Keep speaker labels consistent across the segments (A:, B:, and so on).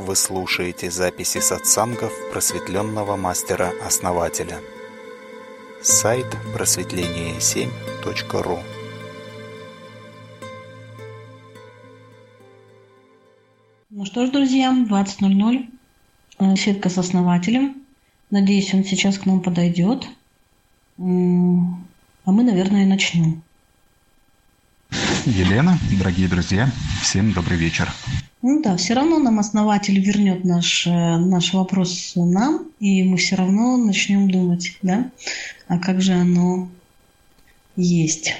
A: Вы слушаете записи сатсангов просветленного мастера-основателя. Сайт просветление7.ру
B: Ну что ж, друзья, 20.00. Э, Сетка с основателем. Надеюсь, он сейчас к нам подойдет. А мы, наверное, начнем.
C: Елена, дорогие друзья, всем добрый вечер.
B: Ну да, все равно нам основатель вернет наш, э, наш вопрос нам, и мы все равно начнем думать, да, а как же оно есть.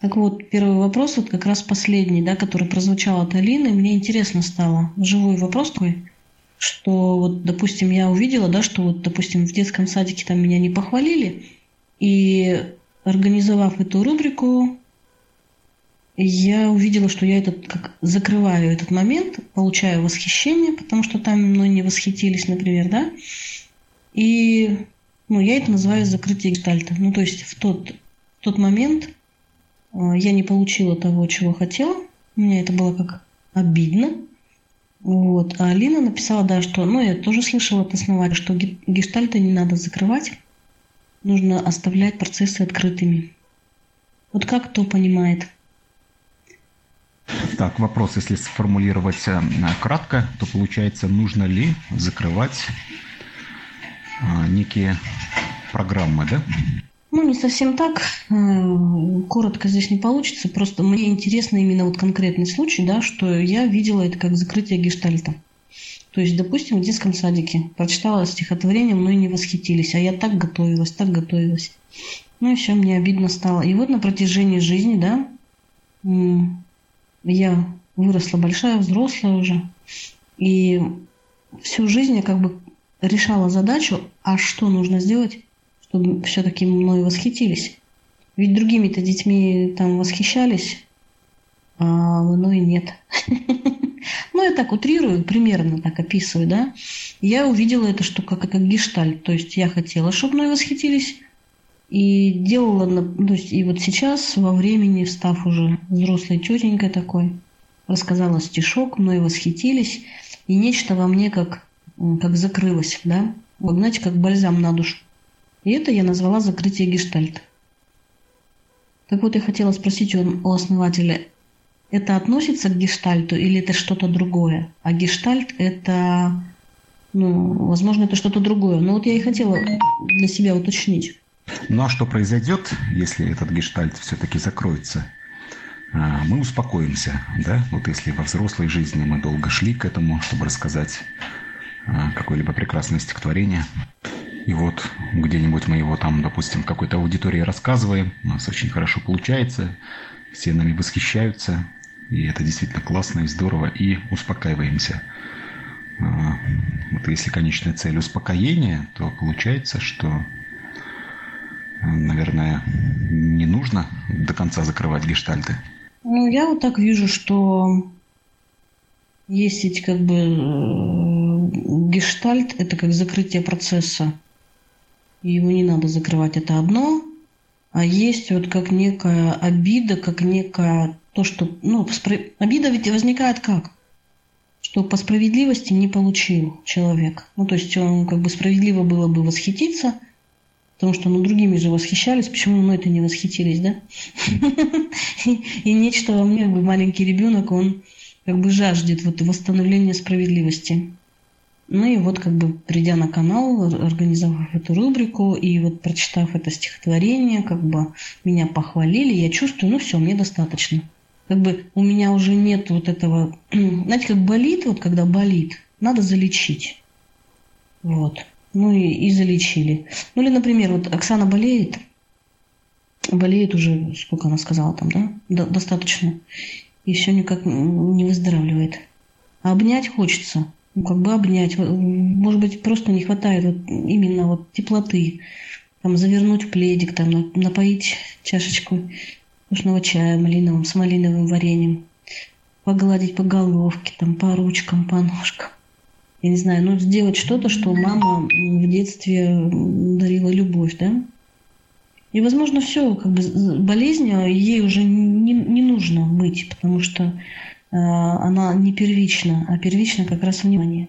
B: Так вот, первый вопрос, вот как раз последний, да, который прозвучал от Алины, мне интересно стало. Живой вопрос такой, что вот, допустим, я увидела, да, что вот, допустим, в детском садике там меня не похвалили, и организовав эту рубрику, я увидела, что я этот как закрываю этот момент, получаю восхищение, потому что там мной не восхитились, например, да, и ну, я это называю закрытие гештальта. Ну, то есть в тот, в тот момент э, я не получила того, чего хотела, у меня это было как обидно, вот. А Алина написала, да, что, ну, я тоже слышала от основания, что ге- гештальты не надо закрывать, нужно оставлять процессы открытыми. Вот как кто понимает?
C: Так, вопрос, если сформулировать э, кратко, то получается, нужно ли закрывать э, некие программы, да?
B: Ну, не совсем так. Коротко здесь не получится. Просто мне интересно именно вот конкретный случай, да, что я видела это как закрытие гештальта. То есть, допустим, в детском садике прочитала стихотворение, мной не восхитились, а я так готовилась, так готовилась. Ну и все, мне обидно стало. И вот на протяжении жизни, да, я выросла большая, взрослая уже. И всю жизнь я как бы решала задачу, а что нужно сделать, чтобы все-таки мной восхитились. Ведь другими-то детьми там восхищались, а мной нет. Ну, я так утрирую, примерно так описываю, да. Я увидела это, что как, как гештальт. То есть я хотела, чтобы мной восхитились, и делала, то есть и вот сейчас, во времени, став уже взрослой тетенькой такой, рассказала стишок, мной восхитились, и нечто во мне как, как закрылось, да, вот знаете, как бальзам на душу. И это я назвала закрытие гештальта. Так вот, я хотела спросить у основателя, это относится к гештальту или это что-то другое? А гештальт это, ну, возможно, это что-то другое. Но вот я и хотела для себя уточнить.
C: Ну а что произойдет, если этот гештальт все-таки закроется? А, Мы успокоимся, да? Вот если во взрослой жизни мы долго шли к этому, чтобы рассказать а, какое-либо прекрасное стихотворение, и вот где-нибудь мы его там, допустим, какой-то аудитории рассказываем, у нас очень хорошо получается, все нами восхищаются, и это действительно классно и здорово, и успокаиваемся. А, Вот если конечная цель успокоения, то получается, что наверное, не нужно до конца закрывать гештальты.
B: Ну, я вот так вижу, что есть ведь как бы э, гештальт, это как закрытие процесса. Его не надо закрывать, это одно. А есть вот как некая обида, как некая то, что... Ну, спро- обида ведь возникает как? Что по справедливости не получил человек. Ну, то есть он как бы справедливо было бы восхититься, потому что ну, другими же восхищались, почему мы это не восхитились, да? И, нечто во мне, как бы маленький ребенок, он как бы жаждет вот восстановления справедливости. Ну и вот как бы придя на канал, ор- организовав эту рубрику и вот прочитав это стихотворение, как бы меня похвалили, я чувствую, ну все, мне достаточно. Как бы у меня уже нет вот этого, знаете, как болит, вот когда болит, надо залечить. Вот. Ну и, и залечили. Ну или, например, вот Оксана болеет, болеет уже, сколько она сказала там, да? До- достаточно. И все никак не выздоравливает. А обнять хочется. Ну, как бы обнять. Может быть, просто не хватает вот именно вот теплоты. Там завернуть в пледик, там на- напоить чашечку вкусного чая малиновым с малиновым вареньем. Погладить по головке, там, по ручкам, по ножкам. Я не знаю, ну сделать что-то, что мама в детстве дарила любовь, да? И, возможно, все, как бы болезнь, а ей уже не, не нужно быть, потому что она не первична, а первична как раз внимание.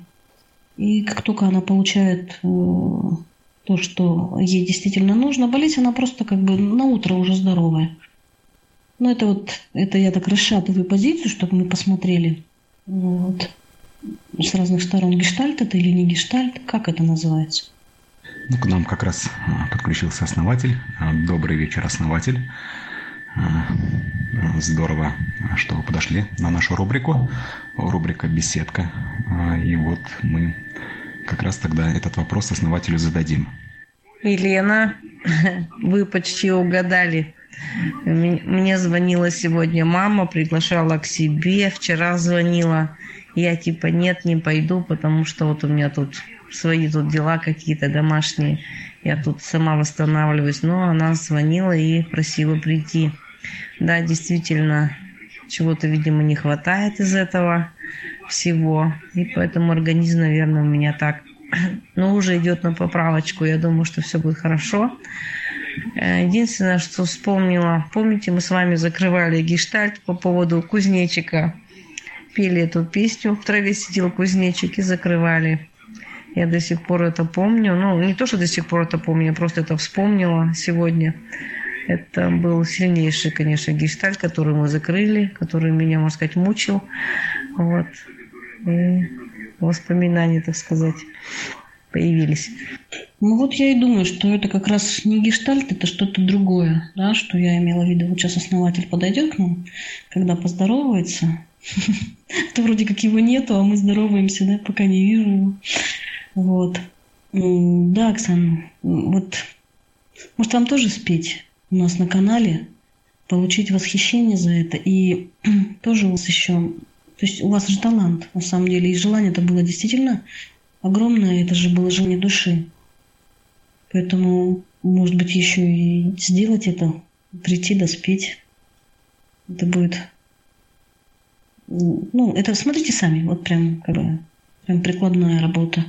B: И как только она получает то, что ей действительно нужно, болеть она просто как бы на утро уже здоровая. Ну, это вот, это я так расшатываю позицию, чтобы мы посмотрели вот, с разных сторон. Гештальт это или не гештальт? Как это называется?
C: Ну, к нам как раз а, подключился основатель. А, добрый вечер, основатель. А, здорово, что вы подошли на нашу рубрику. Рубрика «Беседка». И вот мы как раз тогда этот вопрос основателю зададим.
D: Елена, вы почти угадали. Мне звонила сегодня мама, приглашала к себе, вчера звонила. Я типа нет, не пойду, потому что вот у меня тут свои тут дела какие-то домашние. Я тут сама восстанавливаюсь. Но она звонила и просила прийти. Да, действительно, чего-то, видимо, не хватает из этого всего. И поэтому организм, наверное, у меня так, ну, уже идет на поправочку. Я думаю, что все будет хорошо. Единственное, что вспомнила, помните, мы с вами закрывали гештальт по поводу кузнечика. Пели эту песню, в траве сидел кузнечик и закрывали. Я до сих пор это помню. Ну, не то, что до сих пор это помню, я просто это вспомнила сегодня. Это был сильнейший, конечно, гештальт, который мы закрыли, который меня, можно сказать, мучил. Вот. И воспоминания, так сказать, появились.
B: Ну вот я и думаю, что это как раз не гештальт, это что-то другое, да, что я имела в виду. Вот сейчас основатель подойдет к нам, когда поздоровается, то вроде как его нету, а мы здороваемся, да, пока не вижу его. Вот. Да, Оксана, вот может вам тоже спеть у нас на канале, получить восхищение за это. И тоже у вас еще... То есть у вас же талант, на самом деле, и желание это было действительно огромное, это же было желание души. Поэтому, может быть, еще и сделать это, прийти да спеть. Это будет... Ну, это смотрите сами, вот прям как бы прям прикладная работа.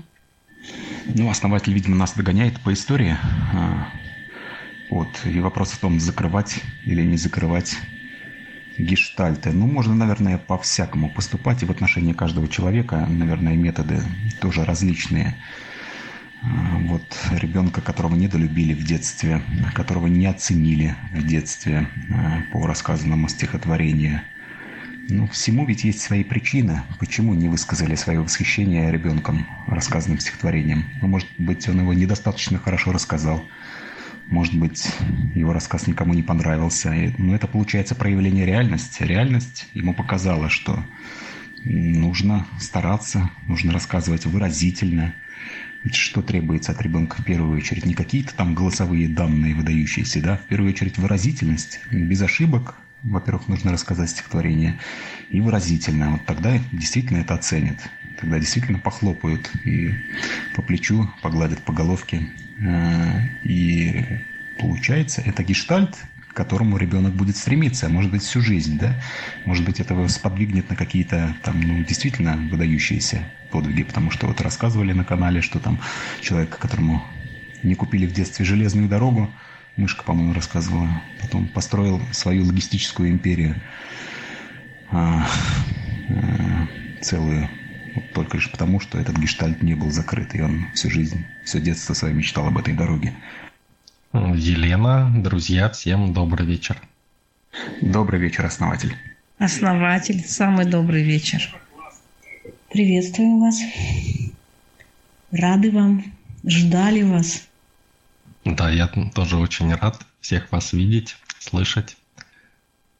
C: Ну, основатель, видимо, нас догоняет по истории. А, вот. И вопрос в том, закрывать или не закрывать гештальты. Ну, можно, наверное, по-всякому поступать. И в отношении каждого человека, наверное, методы тоже различные. А, вот ребенка, которого недолюбили в детстве, которого не оценили в детстве а, по рассказанному стихотворению. Ну, всему ведь есть свои причины, почему не высказали свое восхищение ребенком рассказанным стихотворением. Ну, может быть, он его недостаточно хорошо рассказал. Может быть, его рассказ никому не понравился. Но ну, это получается проявление реальности. Реальность ему показала, что нужно стараться, нужно рассказывать выразительно, ведь что требуется от ребенка в первую очередь? Не какие-то там голосовые данные выдающиеся, да? В первую очередь выразительность, без ошибок. Во-первых, нужно рассказать стихотворение. И выразительно. Вот тогда действительно это оценят. Тогда действительно похлопают и по плечу, погладят по головке. Э, и получается, это гештальт, к которому ребенок будет стремиться, а может быть всю жизнь, да? Может быть это сподвигнет на какие-то там, ну, действительно выдающиеся подвиги, потому что вот рассказывали на канале, что там человек, которому не купили в детстве железную дорогу, мышка, по-моему, рассказывала, потом построил свою логистическую империю а, а, целую, вот только лишь потому, что этот гештальт не был закрыт, и он всю жизнь, все детство свое мечтал об этой дороге.
E: Елена, друзья, всем добрый вечер.
C: Добрый вечер, основатель.
D: Основатель, самый добрый вечер.
B: Приветствую вас. Рады вам. Ждали вас.
E: Да, я тоже очень рад всех вас видеть, слышать.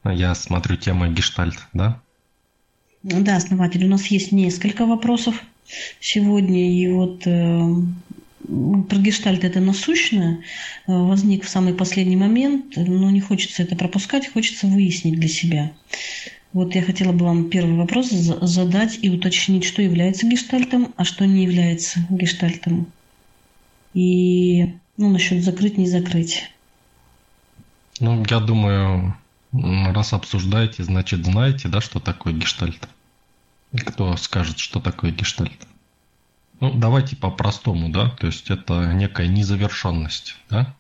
E: Я смотрю тема гештальт, да?
B: Да, основатель, у нас есть несколько вопросов сегодня. И вот э, про гештальт это насущное, э, возник в самый последний момент, но не хочется это пропускать, хочется выяснить для себя. Вот я хотела бы вам первый вопрос задать и уточнить, что является гештальтом, а что не является гештальтом. И ну, насчет закрыть, не закрыть.
E: Ну, я думаю, раз обсуждаете, значит знаете, да, что такое гештальт? Кто скажет, что такое гештальт? Ну, давайте по-простому, да, то есть это некая незавершенность, да,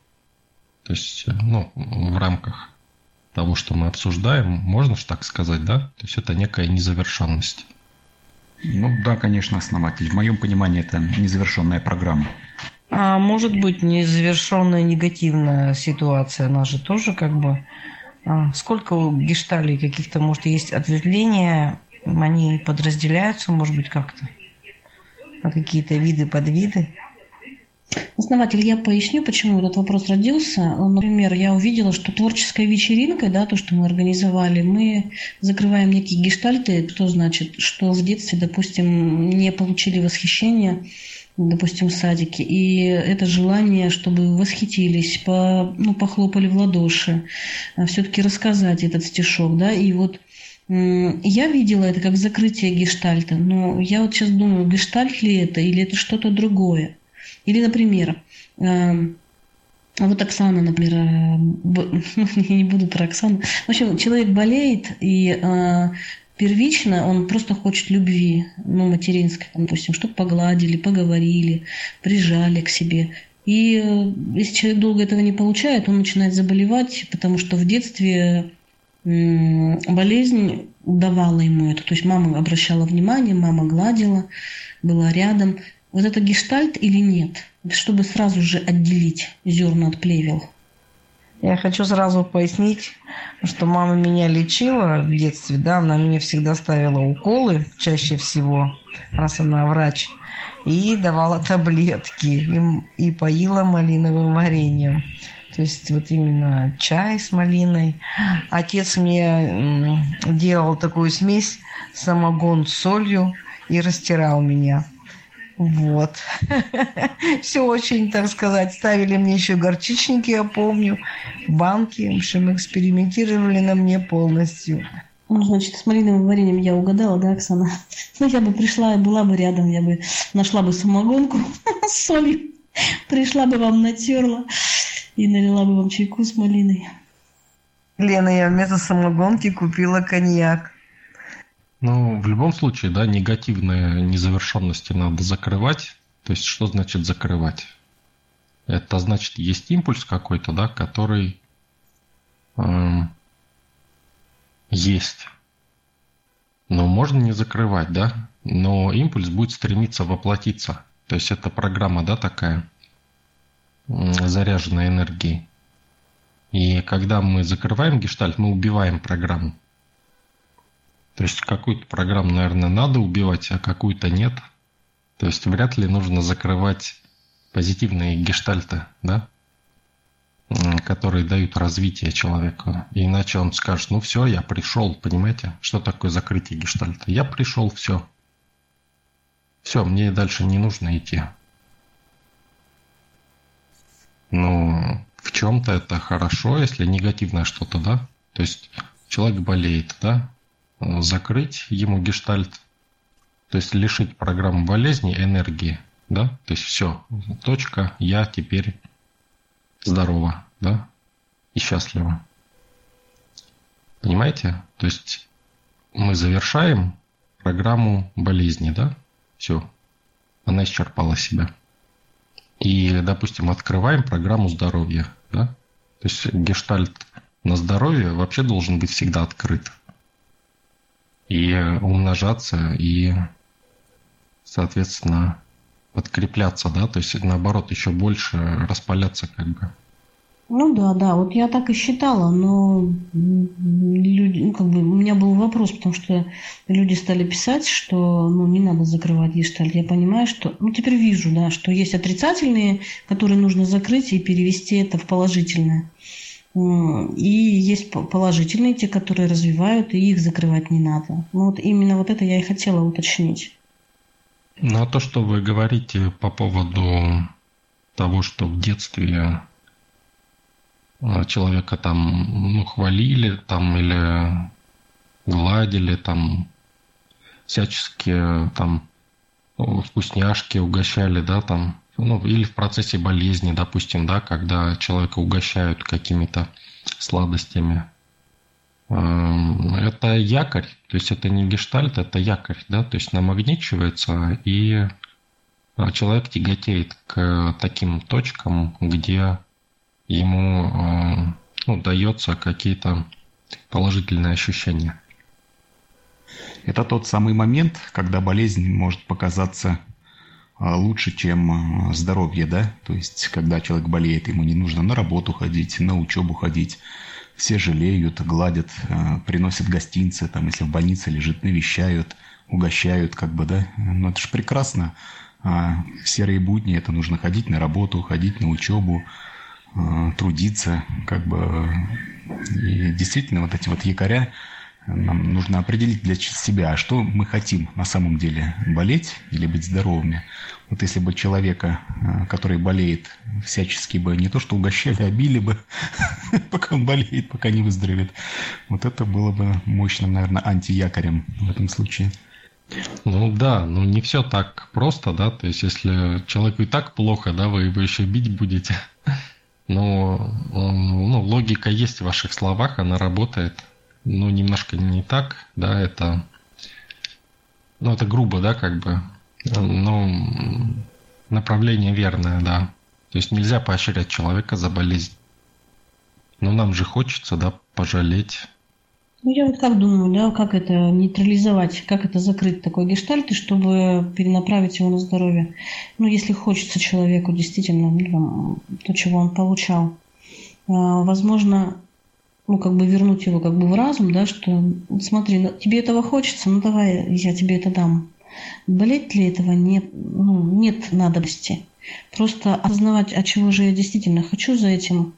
E: то есть, ну, в рамках того, что мы обсуждаем, можно же так сказать, да? То есть это некая незавершенность.
C: Ну да, конечно, основатель. В моем понимании это незавершенная программа.
D: А может быть незавершенная негативная ситуация, она же тоже как бы... А, сколько у гешталей каких-то, может, есть ответвления, они подразделяются, может быть, как-то на какие-то виды, подвиды?
B: Основатель, я поясню, почему этот вопрос родился. Например, я увидела, что творческая вечеринка, да, то, что мы организовали, мы закрываем некие гештальты. Что значит? Что в детстве, допустим, не получили восхищения, допустим, в садике. И это желание, чтобы восхитились, по, ну, похлопали в ладоши, а все-таки рассказать этот стишок, да, и вот я видела это как закрытие гештальта, но я вот сейчас думаю, гештальт ли это или это что-то другое. Или, например, эм, вот Оксана, например, э, я не буду про Оксану. В общем, человек болеет, и э, первично он просто хочет любви, ну, материнской, допустим, чтобы погладили, поговорили, прижали к себе. И э, если человек долго этого не получает, он начинает заболевать, потому что в детстве болезнь давала ему это. То есть мама обращала внимание, мама гладила, была рядом. Вот это гештальт или нет? Чтобы сразу же отделить зерна от плевел.
D: Я хочу сразу пояснить, что мама меня лечила в детстве, да, она мне всегда ставила уколы, чаще всего, раз она врач, и давала таблетки, и, и поила малиновым вареньем. То есть вот именно чай с малиной. Отец мне делал такую смесь самогон с солью и растирал меня. Вот. Все очень, так сказать, ставили мне еще горчичники, я помню, банки. В общем, экспериментировали на мне полностью.
B: Ну, значит, с малиновым вареньем я угадала, да, Оксана? Ну, я бы пришла и была бы рядом, я бы нашла бы самогонку с солью, пришла бы вам натерла и налила бы вам чайку с малиной.
D: Лена, я вместо самогонки купила коньяк.
E: Ну, в любом случае, да, негативные незавершенности надо закрывать. То есть, что значит закрывать? Это значит, есть импульс какой-то, да, который э, есть. Но можно не закрывать, да, но импульс будет стремиться воплотиться. То есть, это программа, да, такая, заряженная энергией. И когда мы закрываем гештальт, мы убиваем программу. То есть какую-то программу, наверное, надо убивать, а какую-то нет. То есть вряд ли нужно закрывать позитивные гештальты, да, которые дают развитие человеку. Иначе он скажет, ну все, я пришел, понимаете? Что такое закрытие гештальта? Я пришел, все. Все, мне дальше не нужно идти. Ну, в чем-то это хорошо, если негативное что-то, да? То есть человек болеет, да? Закрыть ему гештальт, то есть лишить программу болезни энергии, да, то есть все, точка, я теперь здорова, да, и счастлива. Понимаете? То есть мы завершаем программу болезни, да, все, она исчерпала себя. И, допустим, открываем программу здоровья, да, то есть гештальт на здоровье вообще должен быть всегда открыт и умножаться, и, соответственно, подкрепляться, да, то есть наоборот еще больше распаляться как бы.
B: Ну да, да, вот я так и считала, но люди, ну, как бы у меня был вопрос, потому что люди стали писать, что ну, не надо закрывать гештальт. Я понимаю, что, ну теперь вижу, да, что есть отрицательные, которые нужно закрыть и перевести это в положительное. И есть положительные, те, которые развивают, и их закрывать не надо. Ну, вот именно вот это я и хотела уточнить.
E: Ну, а то, что вы говорите по поводу того, что в детстве а, человека там ну, хвалили там или гладили там всячески там вкусняшки угощали, да, там ну, или в процессе болезни, допустим, да, когда человека угощают какими-то сладостями. Эм, это якорь, то есть это не гештальт, это якорь, да, то есть намагничивается, и а, человек тяготеет к таким точкам, где ему э, ну, дается какие-то положительное ощущение.
C: Это тот самый момент, когда болезнь может показаться лучше, чем а, здоровье, да? То есть, когда человек болеет, ему не нужно на работу ходить, на учебу ходить. Все жалеют, гладят, а, приносят гостинцы, там, если в больнице лежит, навещают, угощают, как бы, да? Ну, это же прекрасно. А в серые будни это нужно ходить на работу, ходить на учебу, трудиться, как бы. И действительно, вот эти вот якоря, нам нужно определить для себя, что мы хотим на самом деле, болеть или быть здоровыми. Вот если бы человека, э, который болеет, всячески бы не то что угощали, а били бы, пока он болеет, пока не выздоровеет, вот это было бы мощным, наверное, антиякорем в этом случае.
E: Ну да, ну не все так просто, да, то есть если человеку и так плохо, да, вы его еще бить будете, но ну, логика есть в ваших словах, она работает, ну, немножко не так, да, это, ну, это грубо, да, как бы, но направление верное, да. То есть нельзя поощрять человека за болезнь. Но нам же хочется, да, пожалеть.
B: Ну, я вот как думаю, да, как это нейтрализовать, как это закрыть такой гештальт, чтобы перенаправить его на здоровье. Ну, если хочется человеку действительно ну, то, чего он получал. А, возможно, ну, как бы вернуть его как бы в разум, да, что смотри, тебе этого хочется, ну давай я тебе это дам. Болеть ли этого нет, ну, нет надобности. Просто осознавать, от чего же я действительно хочу за этим,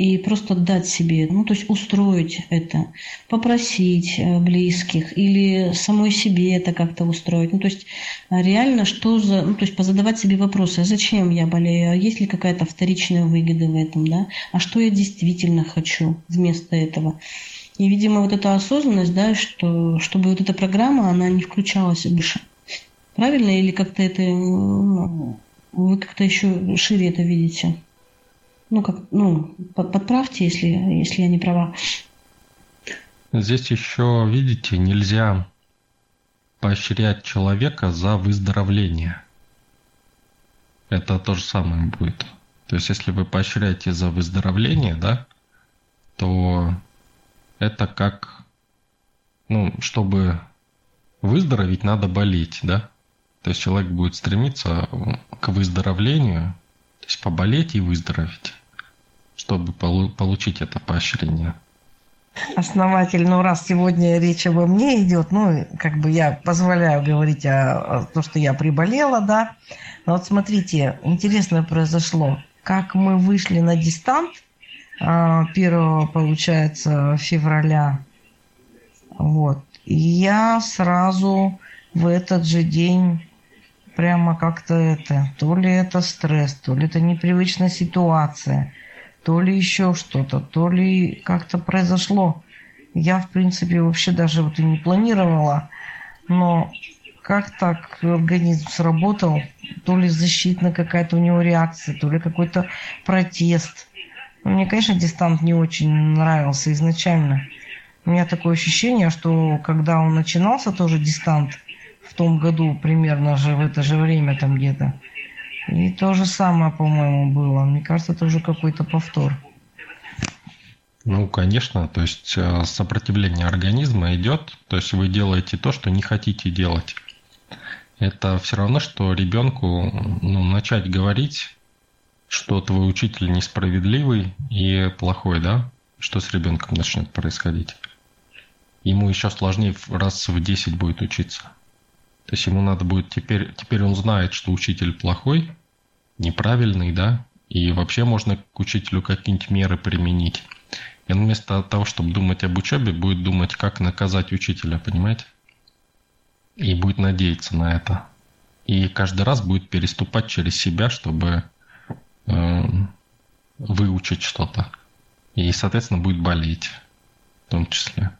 B: и просто дать себе, ну, то есть устроить это, попросить э, близких или самой себе это как-то устроить. Ну, то есть э, реально что за, ну, то есть позадавать себе вопросы, а зачем я болею, а есть ли какая-то вторичная выгода в этом, да, а что я действительно хочу вместо этого. И, видимо, вот эта осознанность, да, что, чтобы вот эта программа, она не включалась больше. Правильно? Или как-то это, ну, вы как-то еще шире это видите? Ну, как, ну, подправьте, если, если я не права.
E: Здесь еще, видите, нельзя поощрять человека за выздоровление. Это то же самое будет. То есть, если вы поощряете за выздоровление, да, то это как, ну, чтобы выздороветь, надо болеть, да. То есть человек будет стремиться к выздоровлению, то есть поболеть и выздороветь чтобы получить это поощрение?
D: Основатель, ну раз сегодня речь обо мне идет, ну как бы я позволяю говорить о, о том, что я приболела, да. Но вот смотрите, интересно произошло. Как мы вышли на дистант 1, а, получается, февраля, вот, я сразу в этот же день прямо как-то это, то ли это стресс, то ли это непривычная ситуация – то ли еще что-то, то ли как-то произошло. Я, в принципе, вообще даже вот и не планировала, но как так организм сработал, то ли защитная какая-то у него реакция, то ли какой-то протест. Мне, конечно, дистант не очень нравился изначально. У меня такое ощущение, что когда он начинался тоже дистант, в том году примерно же в это же время там где-то, и то же самое, по-моему, было. Мне кажется, это уже какой-то повтор.
E: Ну, конечно, то есть э, сопротивление организма идет, то есть вы делаете то, что не хотите делать. Это все равно, что ребенку ну, начать говорить, что твой учитель несправедливый и плохой, да? Что с ребенком начнет происходить? Ему еще сложнее раз в 10 будет учиться. То есть ему надо будет теперь, теперь он знает, что учитель плохой, неправильный, да, и вообще можно к учителю какие-нибудь меры применить. И он вместо того, чтобы думать об учебе, будет думать, как наказать учителя, понимаете? И будет надеяться на это. И каждый раз будет переступать через себя, чтобы э, выучить что-то. И, соответственно, будет болеть в том числе.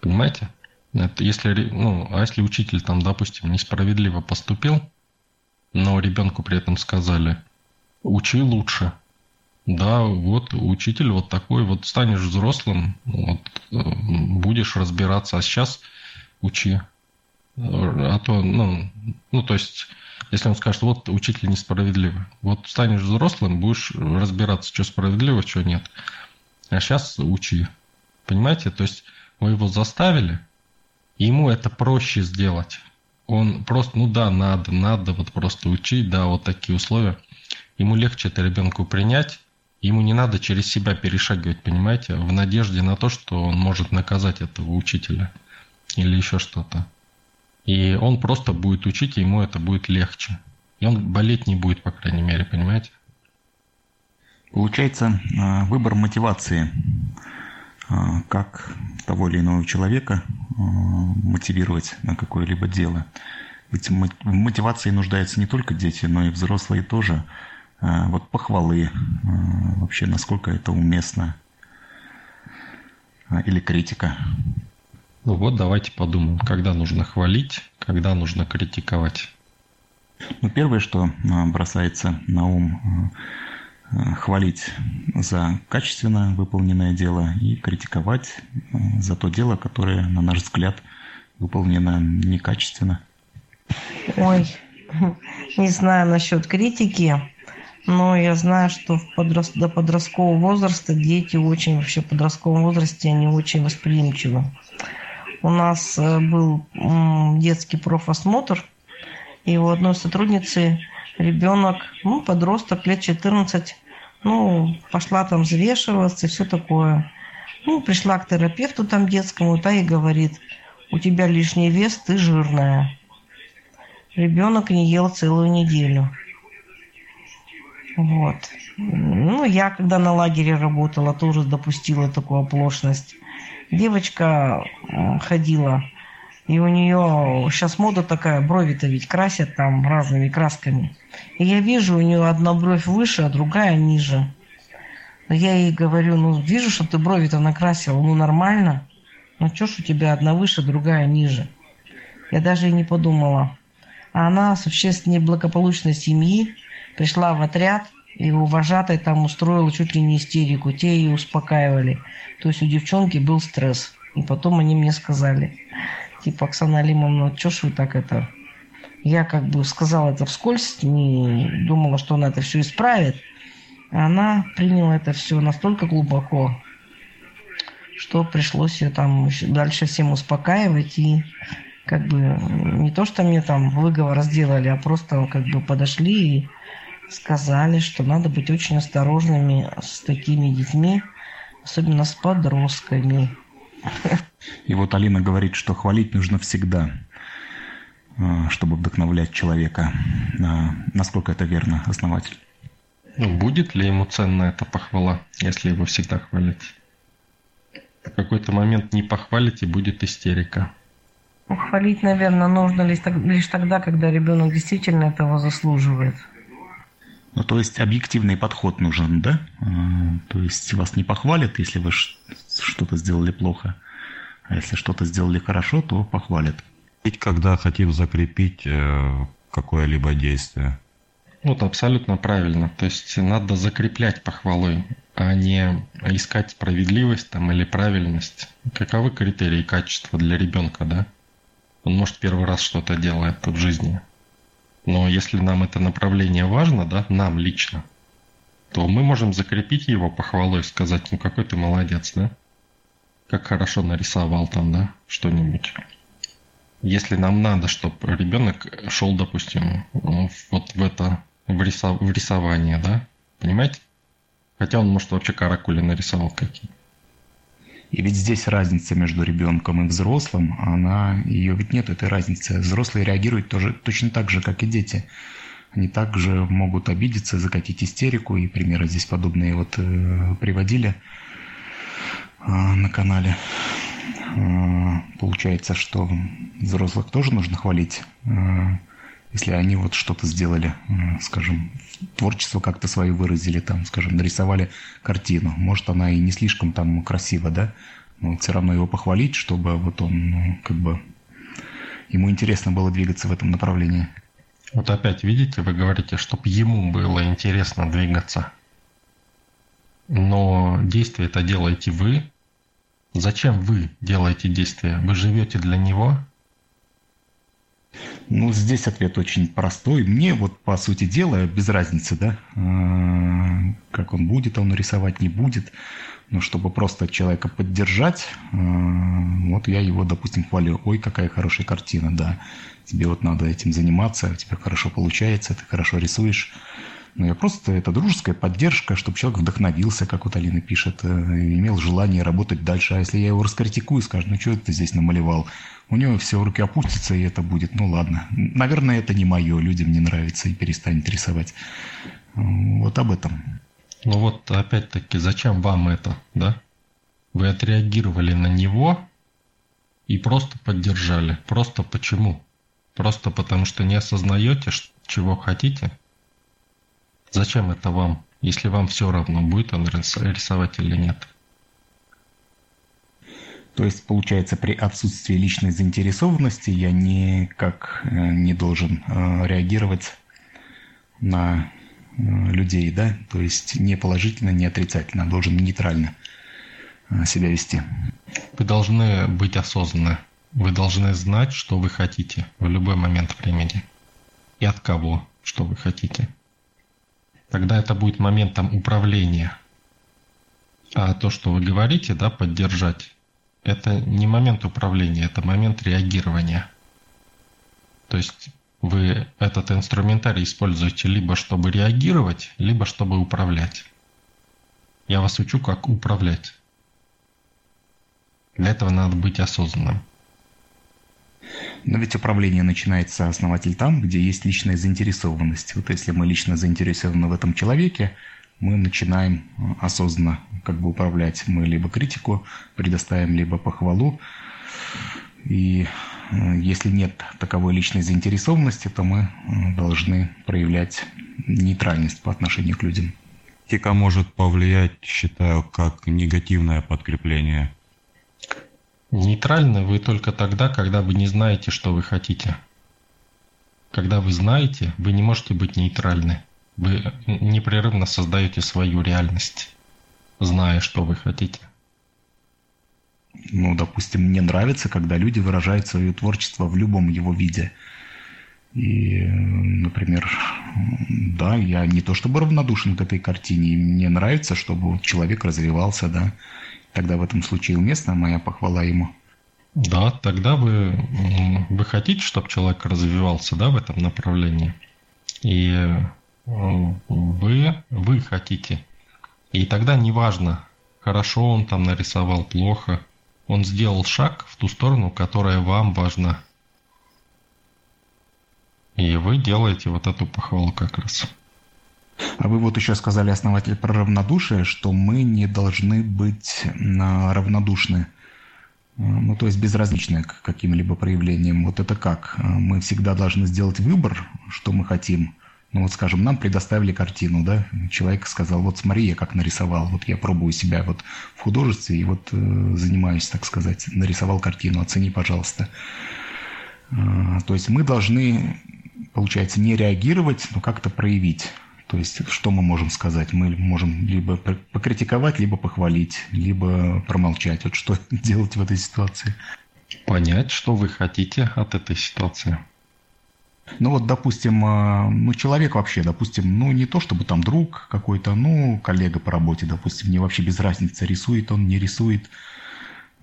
E: Понимаете? Это если, ну, а если учитель там, допустим, несправедливо поступил, но ребенку при этом сказали, учи лучше. Да, вот учитель вот такой, вот станешь взрослым, вот, э, будешь разбираться, а сейчас учи. А то, ну, ну, то есть, если он скажет, вот учитель несправедливый, вот станешь взрослым, будешь разбираться, что справедливо, что нет. А сейчас учи. Понимаете? То есть вы его заставили, ему это проще сделать. Он просто, ну да, надо, надо вот просто учить, да, вот такие условия. Ему легче это ребенку принять, ему не надо через себя перешагивать, понимаете, в надежде на то, что он может наказать этого учителя или еще что-то. И он просто будет учить, и ему это будет легче. И он болеть не будет, по крайней мере, понимаете?
C: Получается, а, выбор мотивации, как того или иного человека а, мотивировать на какое-либо дело. Ведь в мотивации нуждаются не только дети, но и взрослые тоже. Вот похвалы, вообще насколько это уместно, или критика.
E: Ну вот, давайте подумаем, когда нужно хвалить, когда нужно критиковать.
C: Ну, первое, что бросается на ум, хвалить за качественно выполненное дело и критиковать э, за то дело, которое, на наш взгляд, выполнено некачественно.
D: Ой, не знаю насчет критики, но я знаю, что в подрост... до подросткового возраста дети очень, вообще в подростковом возрасте, они очень восприимчивы. У нас э, был детский профосмотр, и у одной сотрудницы ребенок, ну, подросток, лет 14, ну, пошла там взвешиваться и все такое. Ну, пришла к терапевту там детскому, та и говорит, у тебя лишний вес, ты жирная. Ребенок не ел целую неделю. Вот. Ну, я когда на лагере работала, тоже допустила такую оплошность. Девочка ходила и у нее сейчас мода такая, брови-то ведь красят там разными красками. И я вижу, у нее одна бровь выше, а другая ниже. Но я ей говорю, ну вижу, что ты брови-то накрасила, ну нормально. Ну что ж у тебя одна выше, другая ниже. Я даже и не подумала. А она с общественной благополучной семьи пришла в отряд, и у вожатой там устроила чуть ли не истерику. Те ее успокаивали. То есть у девчонки был стресс. И потом они мне сказали, типа, Оксана Алимовна, что ж вы так это... Я как бы сказала это вскользь, не думала, что она это все исправит. Она приняла это все настолько глубоко, что пришлось ее там дальше всем успокаивать и как бы не то, что мне там выговор сделали, а просто как бы подошли и сказали, что надо быть очень осторожными с такими детьми, особенно с подростками.
C: И вот Алина говорит, что хвалить нужно всегда, а, чтобы вдохновлять человека. А, насколько это верно, основатель?
E: Ну, будет ли ему ценна эта похвала, если его всегда хвалить? В какой-то момент не похвалите, будет истерика.
D: Ну, хвалить, наверное, нужно лишь, лишь тогда, когда ребенок действительно этого заслуживает.
C: Ну, то есть объективный подход нужен, да? А, то есть вас не похвалят, если вы что-то сделали плохо, а если что-то сделали хорошо, то похвалят.
F: Ведь когда хотим закрепить э, какое-либо действие.
E: Вот абсолютно правильно. То есть надо закреплять похвалой, а не искать справедливость там или правильность. Каковы критерии качества для ребенка, да? Он может первый раз что-то делает в жизни. Но если нам это направление важно, да, нам лично, то мы можем закрепить его похвалой, сказать, ну какой ты молодец, да? Как хорошо нарисовал там, да, что-нибудь. Если нам надо, чтобы ребенок шел, допустим, вот в это, в, рисов, в рисование, да, понимаете? Хотя он, может, вообще каракули нарисовал какие
C: и ведь здесь разница между ребенком и взрослым, она, ее ведь нет, этой разницы. Взрослые реагируют тоже, точно так же, как и дети. Они также могут обидеться, закатить истерику, и примеры здесь подобные вот э, приводили на канале. Э, получается, что взрослых тоже нужно хвалить, э, если они вот что-то сделали, скажем, творчество как-то свое выразили, там, скажем, нарисовали картину. Может, она и не слишком там красива, да, но все равно его похвалить, чтобы вот он, ну, как бы, ему интересно было двигаться в этом направлении.
E: Вот опять, видите, вы говорите, чтобы ему было интересно двигаться. Но действие это делаете вы. Зачем вы делаете действие? Вы живете для него?
C: Ну, здесь ответ очень простой. Мне вот, по сути дела, без разницы, да, а, как он будет, он рисовать не будет. Но чтобы просто человека поддержать, а, вот я его, допустим, хвалю. Ой, какая хорошая картина, да. Тебе вот надо этим заниматься, у тебя хорошо получается, ты хорошо рисуешь. Но я просто, это дружеская поддержка, чтобы человек вдохновился, как вот Алина пишет, э, имел желание работать дальше. А если я его раскритикую, скажу, ну что ты здесь намалевал? У него все руки опустится, и это будет, ну ладно. Наверное, это не мое, людям не нравится и перестанет рисовать. Вот об этом.
E: Ну вот, опять-таки, зачем вам это, да? Вы отреагировали на него и просто поддержали. Просто почему? Просто потому что не осознаете, чего хотите – Зачем это вам, если вам все равно, будет он рисовать или нет?
C: То есть, получается, при отсутствии личной заинтересованности я никак э, не должен э, реагировать на э, людей, да? То есть не положительно, не отрицательно, а должен нейтрально себя вести.
E: Вы должны быть осознанны. Вы должны знать, что вы хотите в любой момент времени. И от кого, что вы хотите. Тогда это будет моментом управления. А то, что вы говорите, да, поддержать, это не момент управления, это момент реагирования. То есть вы этот инструментарий используете либо чтобы реагировать, либо чтобы управлять. Я вас учу, как управлять. Для этого надо быть осознанным.
C: Но ведь управление начинается основатель там, где есть личная заинтересованность. Вот если мы лично заинтересованы в этом человеке, мы начинаем э, осознанно как бы управлять. Мы либо критику предоставим, либо похвалу. И э, если нет таковой личной заинтересованности, то мы э, должны проявлять нейтральность по отношению к людям.
F: Критика может повлиять, считаю, как негативное подкрепление
E: Нейтральны вы только тогда, когда вы не знаете, что вы хотите. Когда вы знаете, вы не можете быть нейтральны. Вы непрерывно создаете свою реальность, зная, что вы хотите.
C: Ну, допустим, мне нравится, когда люди выражают свое творчество в любом его виде. И, например, да, я не то чтобы равнодушен к этой картине, мне нравится, чтобы человек развивался, да, Тогда в этом случае уместна моя похвала ему.
E: Да, тогда вы, вы хотите, чтобы человек развивался да, в этом направлении. И вы, вы хотите. И тогда неважно, хорошо он там нарисовал, плохо. Он сделал шаг в ту сторону, которая вам важна. И вы делаете вот эту похвалу как раз.
C: А вы вот еще сказали, основатель, про равнодушие, что мы не должны быть равнодушны. Ну, то есть безразличны к каким-либо проявлениям. Вот это как? Мы всегда должны сделать выбор, что мы хотим. Ну, вот, скажем, нам предоставили картину, да? Человек сказал, вот смотри, я как нарисовал. Вот я пробую себя вот в художестве и вот э, занимаюсь, так сказать, нарисовал картину, оцени, пожалуйста. Э, то есть мы должны, получается, не реагировать, но как-то проявить то есть, что мы можем сказать? Мы можем либо покритиковать, либо похвалить, либо промолчать. Вот что делать в этой ситуации?
E: Понять, что вы хотите от этой ситуации.
C: Ну вот, допустим, а, ну человек вообще, допустим, ну не то чтобы там друг какой-то, ну коллега по работе, допустим, мне вообще без разницы, рисует он, не рисует,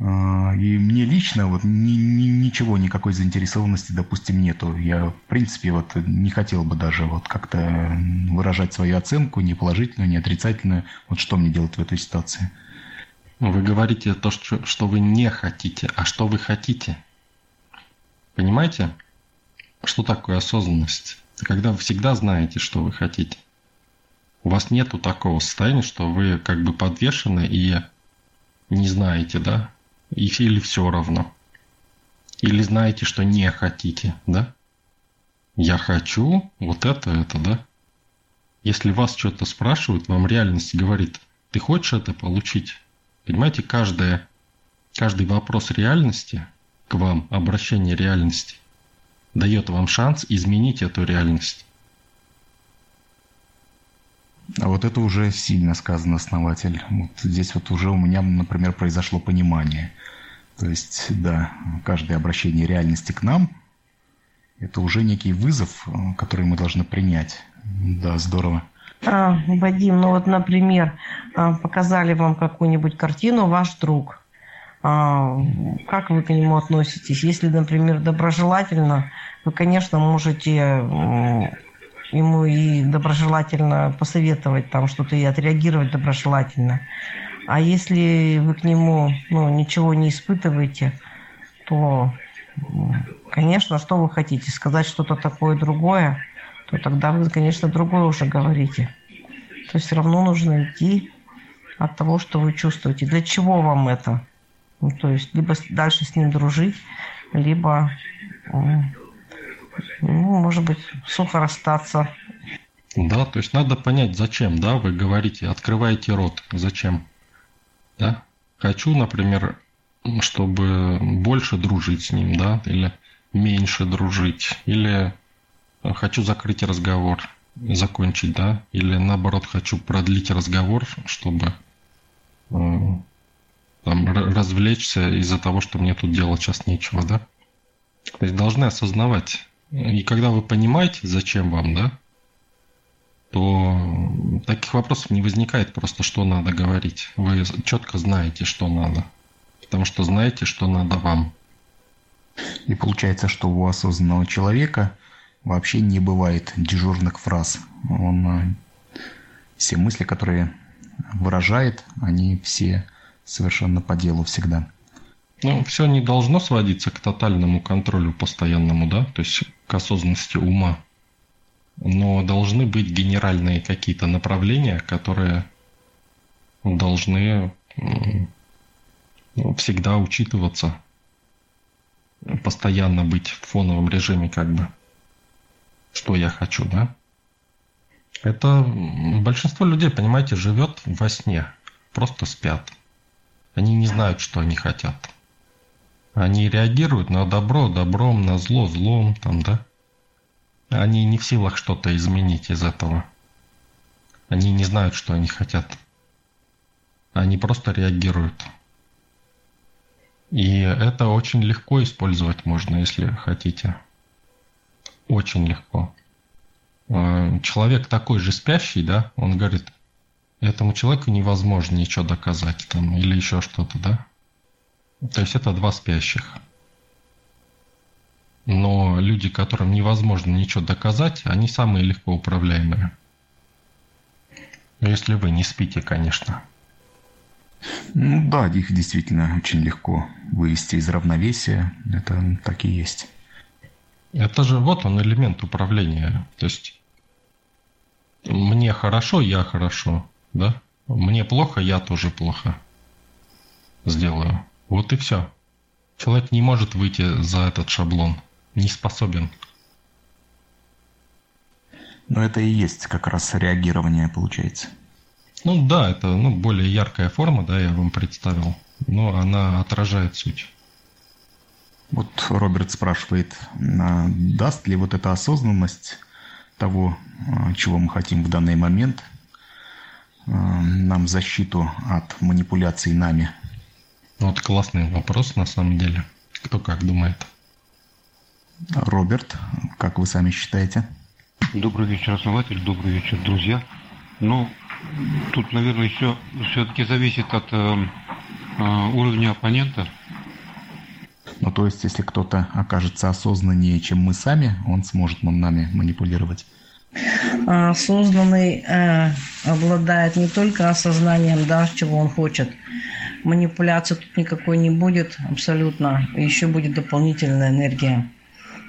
C: и мне лично вот ни, ни, ничего, никакой заинтересованности, допустим, нету. Я, в принципе, вот не хотел бы даже вот как-то выражать свою оценку, не положительную, не отрицательную. Вот что мне делать в этой ситуации?
E: Вы говорите то, что, что вы не хотите, а что вы хотите. Понимаете? Что такое осознанность? Это когда вы всегда знаете, что вы хотите. У вас нету такого состояния, что вы как бы подвешены и не знаете, да, или все равно? Или знаете, что не хотите, да? Я хочу вот это, это, да? Если вас что-то спрашивают, вам реальность говорит, ты хочешь это получить? Понимаете, каждое, каждый вопрос реальности к вам, обращение реальности, дает вам шанс изменить эту реальность.
C: А вот это уже сильно сказано, основатель. Вот здесь вот уже у меня, например, произошло понимание. То есть, да, каждое обращение реальности к нам Это уже некий вызов, э, который мы должны принять. Да, здорово.
D: А, Вадим, ну вот, например, а, показали вам какую-нибудь картину ваш друг. А, как вы к нему относитесь? Если, например, доброжелательно, вы, конечно, можете ему и доброжелательно посоветовать там что-то и отреагировать доброжелательно. А если вы к нему ну, ничего не испытываете, то, конечно, что вы хотите? Сказать что-то такое другое, то тогда вы, конечно, другое уже говорите. То есть все равно нужно идти от того, что вы чувствуете. Для чего вам это? Ну, то есть либо дальше с ним дружить, либо, ну, может быть, сухо расстаться.
E: Да, то есть надо понять, зачем, да, вы говорите, открываете рот, зачем, да. Хочу, например, чтобы больше дружить с ним, да, или меньше дружить, или хочу закрыть разговор, закончить, да, или наоборот хочу продлить разговор, чтобы э, там, развлечься из-за того, что мне тут делать сейчас нечего, да. То есть должны осознавать. И когда вы понимаете, зачем вам, да, то таких вопросов не возникает просто, что надо говорить. Вы четко знаете, что надо. Потому что знаете, что надо вам.
C: И получается, что у осознанного человека вообще не бывает дежурных фраз. Он э, все мысли, которые выражает, они все совершенно по делу всегда.
E: Ну, все не должно сводиться к тотальному контролю постоянному, да, то есть к осознанности ума. Но должны быть генеральные какие-то направления, которые должны всегда учитываться, постоянно быть в фоновом режиме как бы. Что я хочу, да? Это большинство людей, понимаете, живет во сне, просто спят. Они не знают, что они хотят. Они реагируют на добро добром, на зло злом, там, да? Они не в силах что-то изменить из этого. Они не знают, что они хотят. Они просто реагируют. И это очень легко использовать можно, если хотите. Очень легко. А, человек такой же спящий, да, он говорит, этому человеку невозможно ничего доказать там или еще что-то, да? То есть это два спящих. Но люди, которым невозможно ничего доказать, они самые легко управляемые. Если вы не спите, конечно.
C: Ну да, их действительно очень легко вывести из равновесия. Это так и есть.
E: Это же вот он элемент управления. То есть мне хорошо, я хорошо, да? Мне плохо, я тоже плохо сделаю. Вот и все. Человек не может выйти за этот шаблон. Не способен.
C: Но это и есть как раз реагирование, получается.
E: Ну да, это ну, более яркая форма, да, я вам представил. Но она отражает суть.
C: Вот Роберт спрашивает, а даст ли вот эта осознанность того, а, чего мы хотим в данный момент, а, нам защиту от манипуляций нами?
E: Вот классный вопрос на самом деле. Кто как думает?
C: Роберт, как вы сами считаете?
G: Добрый вечер, основатель, добрый вечер, друзья. Ну, тут, наверное, еще все-таки зависит от э, э, уровня оппонента.
C: Ну, то есть, если кто-то окажется осознаннее, чем мы сами, он сможет нами манипулировать.
D: А осознанный э, обладает не только осознанием, да, чего он хочет. Манипуляции тут никакой не будет абсолютно. Еще будет дополнительная энергия.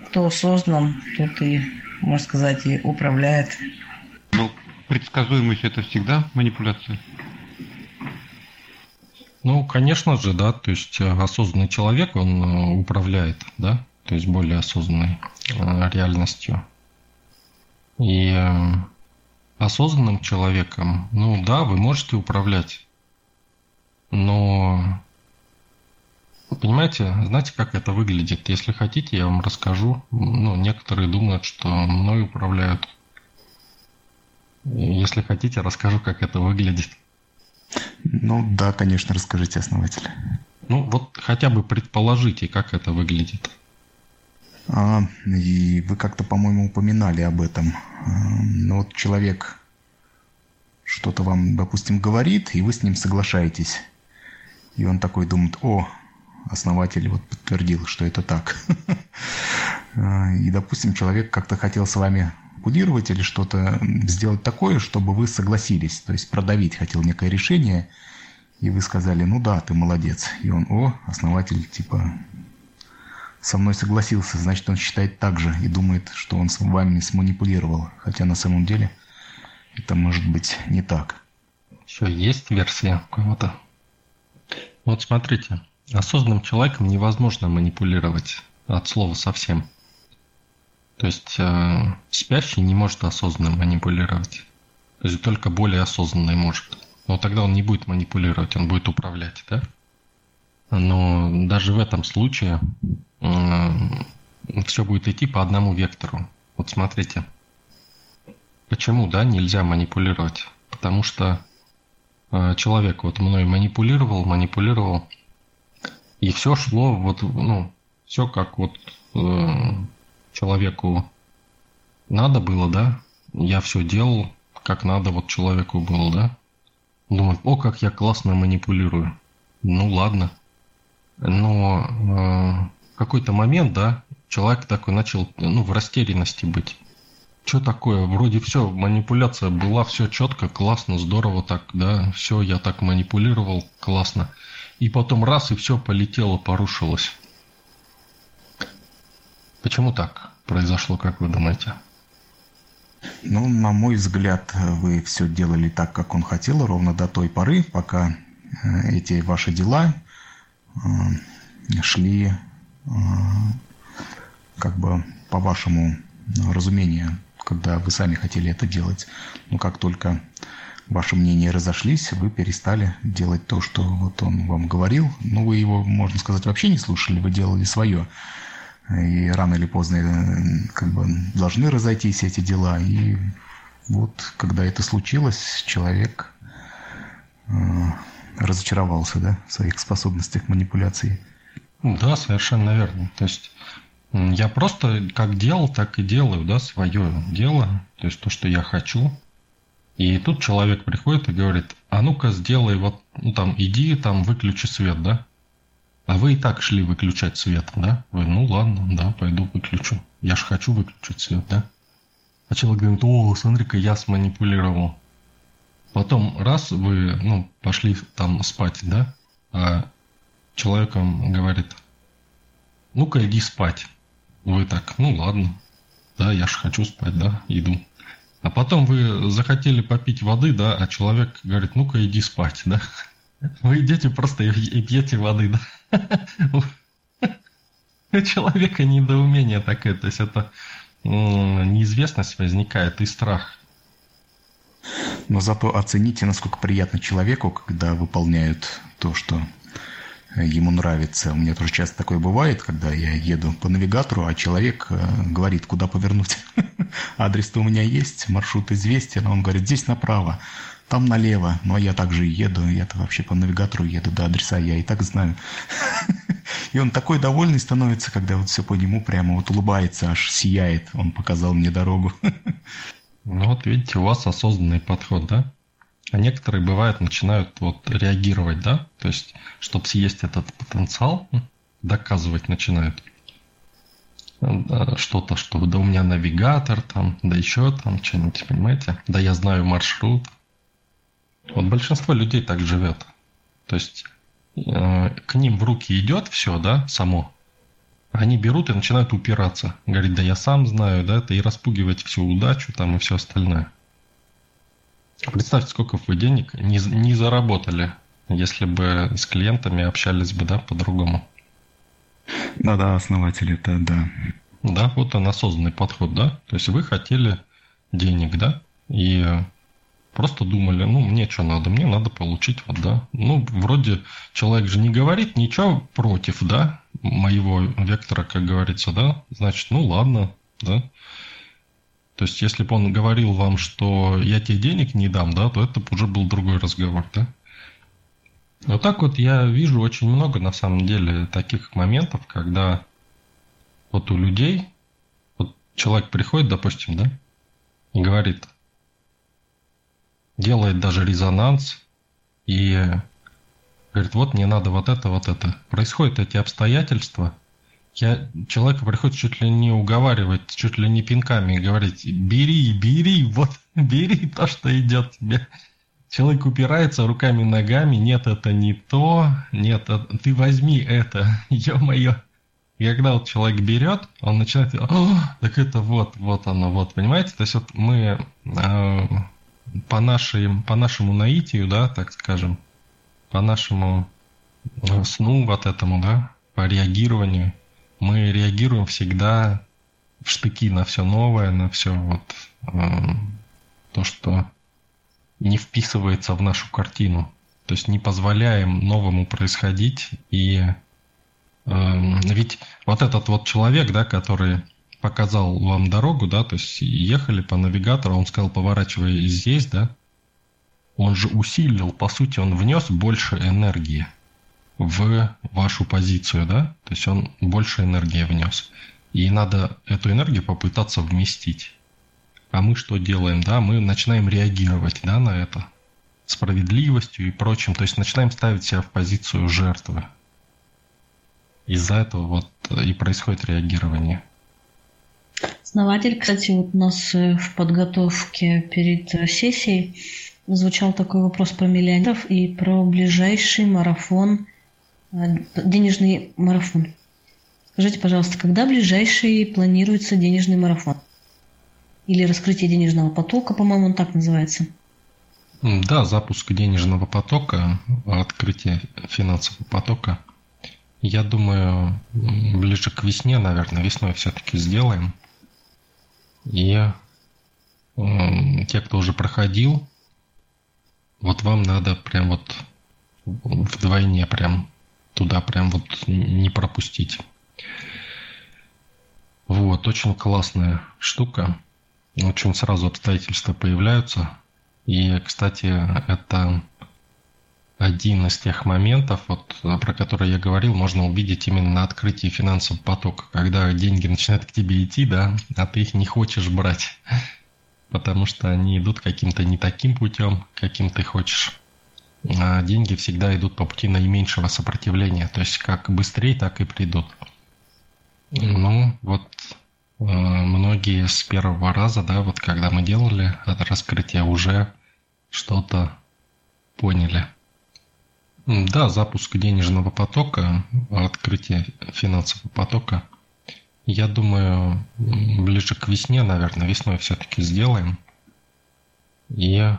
D: Кто осознан, тот и, можно сказать, и управляет.
G: Ну, предсказуемость это всегда манипуляция?
E: Ну, конечно же, да, то есть э, осознанный человек, он э, управляет, да, то есть более осознанной э, реальностью. И осознанным человеком, ну да, вы можете управлять, но понимаете, знаете, как это выглядит? Если хотите, я вам расскажу. Ну, некоторые думают, что мной управляют. Если хотите, расскажу, как это выглядит.
C: Ну да, конечно, расскажите, основатель.
E: Ну вот хотя бы предположите, как это выглядит.
C: А, и вы как-то, по-моему, упоминали об этом. А, ну вот человек что-то вам, допустим, говорит, и вы с ним соглашаетесь. И он такой думает, о, основатель вот подтвердил, что это так. И, допустим, человек как-то хотел с вами кодировать или что-то сделать такое, чтобы вы согласились, то есть продавить хотел некое решение, и вы сказали, ну да, ты молодец. И он, о, основатель, типа, со мной согласился, значит, он считает так же и думает, что он с вами сманипулировал. Хотя на самом деле это может быть не так.
E: Еще есть версия у кого-то? Вот смотрите, осознанным человеком невозможно манипулировать от слова совсем. То есть э, спящий не может осознанно манипулировать. То есть только более осознанный может. Но тогда он не будет манипулировать, он будет управлять, да? Но даже в этом случае э, все будет идти по одному вектору. Вот смотрите. Почему, да, нельзя манипулировать? Потому что человек вот мной манипулировал, манипулировал, и все шло вот, ну, все как вот э, человеку надо было, да? Я все делал, как надо вот человеку было, да? Думаю, о, как я классно манипулирую. Ну ладно. Но э, какой-то момент, да, человек такой начал, ну, в растерянности быть. Что такое? Вроде все, манипуляция была, все четко, классно, здорово так, да, все, я так манипулировал, классно. И потом раз, и все полетело, порушилось. Почему так произошло, как вы думаете?
C: Ну, на мой взгляд, вы все делали так, как он хотел, ровно до той поры, пока э, эти ваши дела э, шли э, как бы по вашему разумению, когда вы сами хотели это делать. Но как только ваши мнения разошлись, вы перестали делать то, что вот он вам говорил. Ну, вы его, можно сказать, вообще не слушали, вы делали свое и рано или поздно э, как бы должны разойтись эти дела. И вот когда это случилось, человек э, разочаровался да, в своих способностях манипуляции.
E: Да, совершенно верно. То есть я просто как делал, так и делаю, да, свое дело, то есть то, что я хочу. И тут человек приходит и говорит, а ну-ка сделай вот, ну там, иди там выключи свет, да. А вы и так шли выключать свет, да? Вы, ну ладно, да, пойду выключу. Я же хочу выключить свет, да? А человек говорит, о, смотри-ка, я сманипулировал. Потом раз вы, ну, пошли там спать, да? А человеком говорит, ну-ка иди спать. Вы так, ну ладно, да, я же хочу спать, да, иду. А потом вы захотели попить воды, да, а человек говорит, ну-ка иди спать, да. Вы идете просто и пьете воды, да. У человека недоумение такое, то есть это неизвестность возникает и страх.
C: Но зато оцените, насколько приятно человеку, когда выполняют то, что ему нравится. У меня тоже часто такое бывает, когда я еду по навигатору, а человек э, говорит, куда повернуть. Адрес-то у меня есть, маршрут известен, а он говорит, здесь направо там налево. Но я также еду, я-то вообще по навигатору еду до адреса, я и так знаю. И он такой довольный становится, когда вот все по нему прямо вот улыбается, аж сияет. Он показал мне дорогу.
E: Ну вот видите, у вас осознанный подход, да? А некоторые, бывают, начинают вот реагировать, да? То есть, чтобы съесть этот потенциал, доказывать начинают что-то, что да у меня навигатор там, да еще там что-нибудь, понимаете? Да я знаю маршрут, вот большинство людей так живет. То есть э, к ним в руки идет все, да, само. Они берут и начинают упираться. Говорит, да я сам знаю, да, это и распугивать всю удачу там и все остальное. Представьте, сколько вы денег не, не заработали, если бы с клиентами общались бы, да, по-другому.
C: Да-да, основатель, это да.
E: Да, вот он осознанный подход, да. То есть вы хотели денег, да, и Просто думали, ну, мне что надо, мне надо получить вот, да. Ну, вроде человек же не говорит ничего против, да, моего вектора, как говорится, да. Значит, ну, ладно, да. То есть, если бы он говорил вам, что я тебе денег не дам, да, то это уже был другой разговор, да. Вот так вот я вижу очень много, на самом деле, таких моментов, когда вот у людей, вот человек приходит, допустим, да, и говорит, делает даже резонанс и говорит, вот мне надо вот это, вот это. Происходят эти обстоятельства, я человека приходит чуть ли не уговаривать, чуть ли не пинками говорить, бери, бери, вот, бери то, что идет тебе. Человек упирается руками, ногами, нет, это не то, нет, ты возьми это, ё-моё. И когда вот человек берет, он начинает, О, так это вот, вот оно, вот, понимаете? То есть вот мы э, по, нашей, по нашему наитию, да, так скажем, по нашему э, сну вот этому, да, по реагированию, мы реагируем всегда в штыки на все новое, на все вот э, то, что не вписывается в нашу картину. То есть не позволяем новому происходить. И э, ведь вот этот вот человек, да, который показал вам дорогу, да, то есть ехали по навигатору, он сказал, поворачивай здесь, да, он же усилил, по сути, он внес больше энергии в вашу позицию, да, то есть он больше энергии внес. И надо эту энергию попытаться вместить. А мы что делаем? Да, мы начинаем реагировать да, на это справедливостью и прочим. То есть начинаем ставить себя в позицию жертвы. Из-за этого вот и происходит реагирование.
B: Основатель, кстати, вот у нас э, в подготовке перед э, сессией звучал такой вопрос про миллионеров и про ближайший марафон, денежный марафон. Скажите, пожалуйста, когда ближайший планируется денежный марафон? Или раскрытие денежного потока, по-моему, он так называется.
E: Да, запуск денежного потока, открытие финансового потока. Я думаю, ближе к весне, наверное, весной все-таки сделаем. И те, кто уже проходил, вот вам надо прям вот вдвойне прям туда прям вот не пропустить. Вот, очень классная штука очень сразу обстоятельства появляются. И, кстати, это один из тех моментов, вот, про которые я говорил, можно увидеть именно на открытии финансового потока, когда деньги начинают к тебе идти, да, а ты их не хочешь брать, потому что они идут каким-то не таким путем, каким ты хочешь. А деньги всегда идут по пути наименьшего сопротивления, то есть как быстрее, так и придут. Ну, вот Э, многие с первого раза, да, вот когда мы делали это раскрытие, уже что-то поняли. Да, запуск денежного потока, открытие финансового потока. Я думаю, ближе к весне, наверное, весной все-таки сделаем. И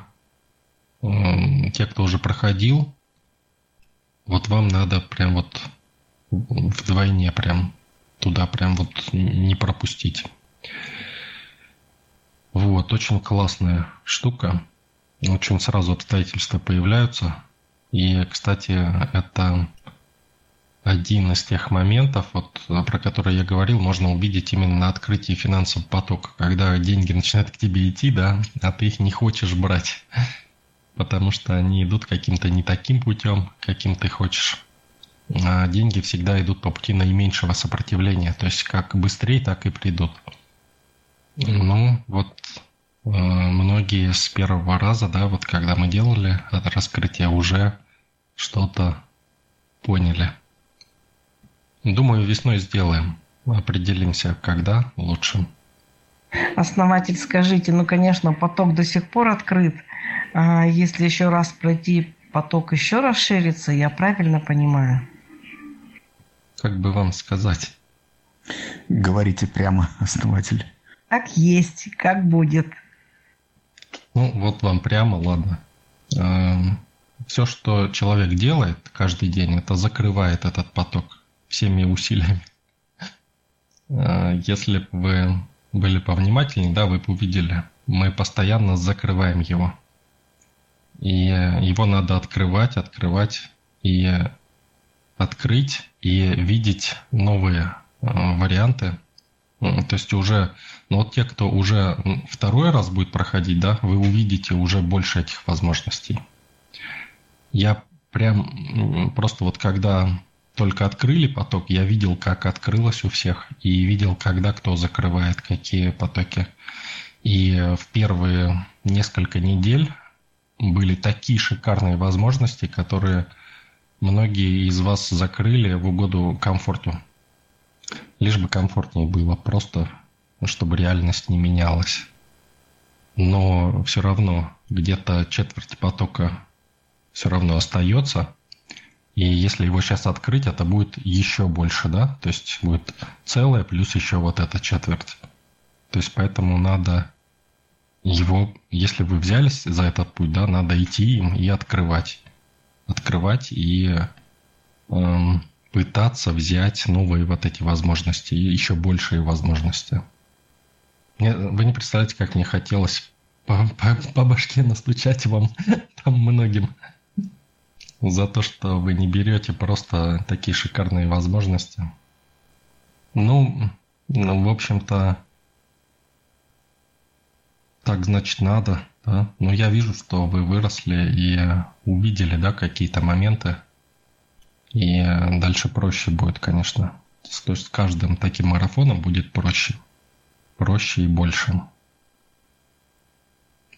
E: те, кто уже проходил, вот вам надо прям вот вдвойне прям туда прям вот не пропустить. Вот, очень классная штука. Очень сразу обстоятельства появляются. И, кстати, это один из тех моментов, вот, про которые я говорил, можно увидеть именно на открытии финансового потока, когда деньги начинают к тебе идти, да, а ты их не хочешь брать, потому что они идут каким-то не таким путем, каким ты хочешь а деньги всегда идут по пути наименьшего сопротивления. То есть как быстрее, так и придут. Ну, вот э, многие с первого раза, да, вот когда мы делали это раскрытие, уже что-то поняли. Думаю, весной сделаем. Определимся, когда лучше.
D: Основатель, скажите, ну, конечно, поток до сих пор открыт. А если еще раз пройти, поток еще расширится, я правильно понимаю?
E: как бы вам сказать?
C: Говорите прямо, основатель.
D: Как есть, как будет.
E: Ну, вот вам прямо, ладно. Эм, Все, что человек делает каждый день, это закрывает этот поток всеми усилиями. Э, если бы вы были повнимательнее, да, вы бы увидели, мы постоянно закрываем его. И его надо открывать, открывать. И открыть и видеть новые э, варианты. То есть уже, ну вот те, кто уже второй раз будет проходить, да, вы увидите уже больше этих возможностей. Я прям просто вот когда только открыли поток, я видел, как открылось у всех, и видел, когда кто закрывает какие потоки. И в первые несколько недель были такие шикарные возможности, которые многие из вас закрыли в угоду комфорту. Лишь бы комфортнее было, просто чтобы реальность не менялась. Но все равно где-то четверть потока все равно остается. И если его сейчас открыть, это будет еще больше, да? То есть будет целое плюс еще вот эта четверть. То есть поэтому надо его, если вы взялись за этот путь, да, надо идти им и открывать. Открывать и эм, пытаться взять новые вот эти возможности, еще большие возможности. Мне, вы не представляете, как мне хотелось по, по, по башке настучать вам там многим за то, что вы не берете просто такие шикарные возможности. Ну, ну в общем-то, так значит надо, да. Но я вижу, что вы выросли и увидели, да, какие-то моменты. И дальше проще будет, конечно. То есть с каждым таким марафоном будет проще. Проще и больше.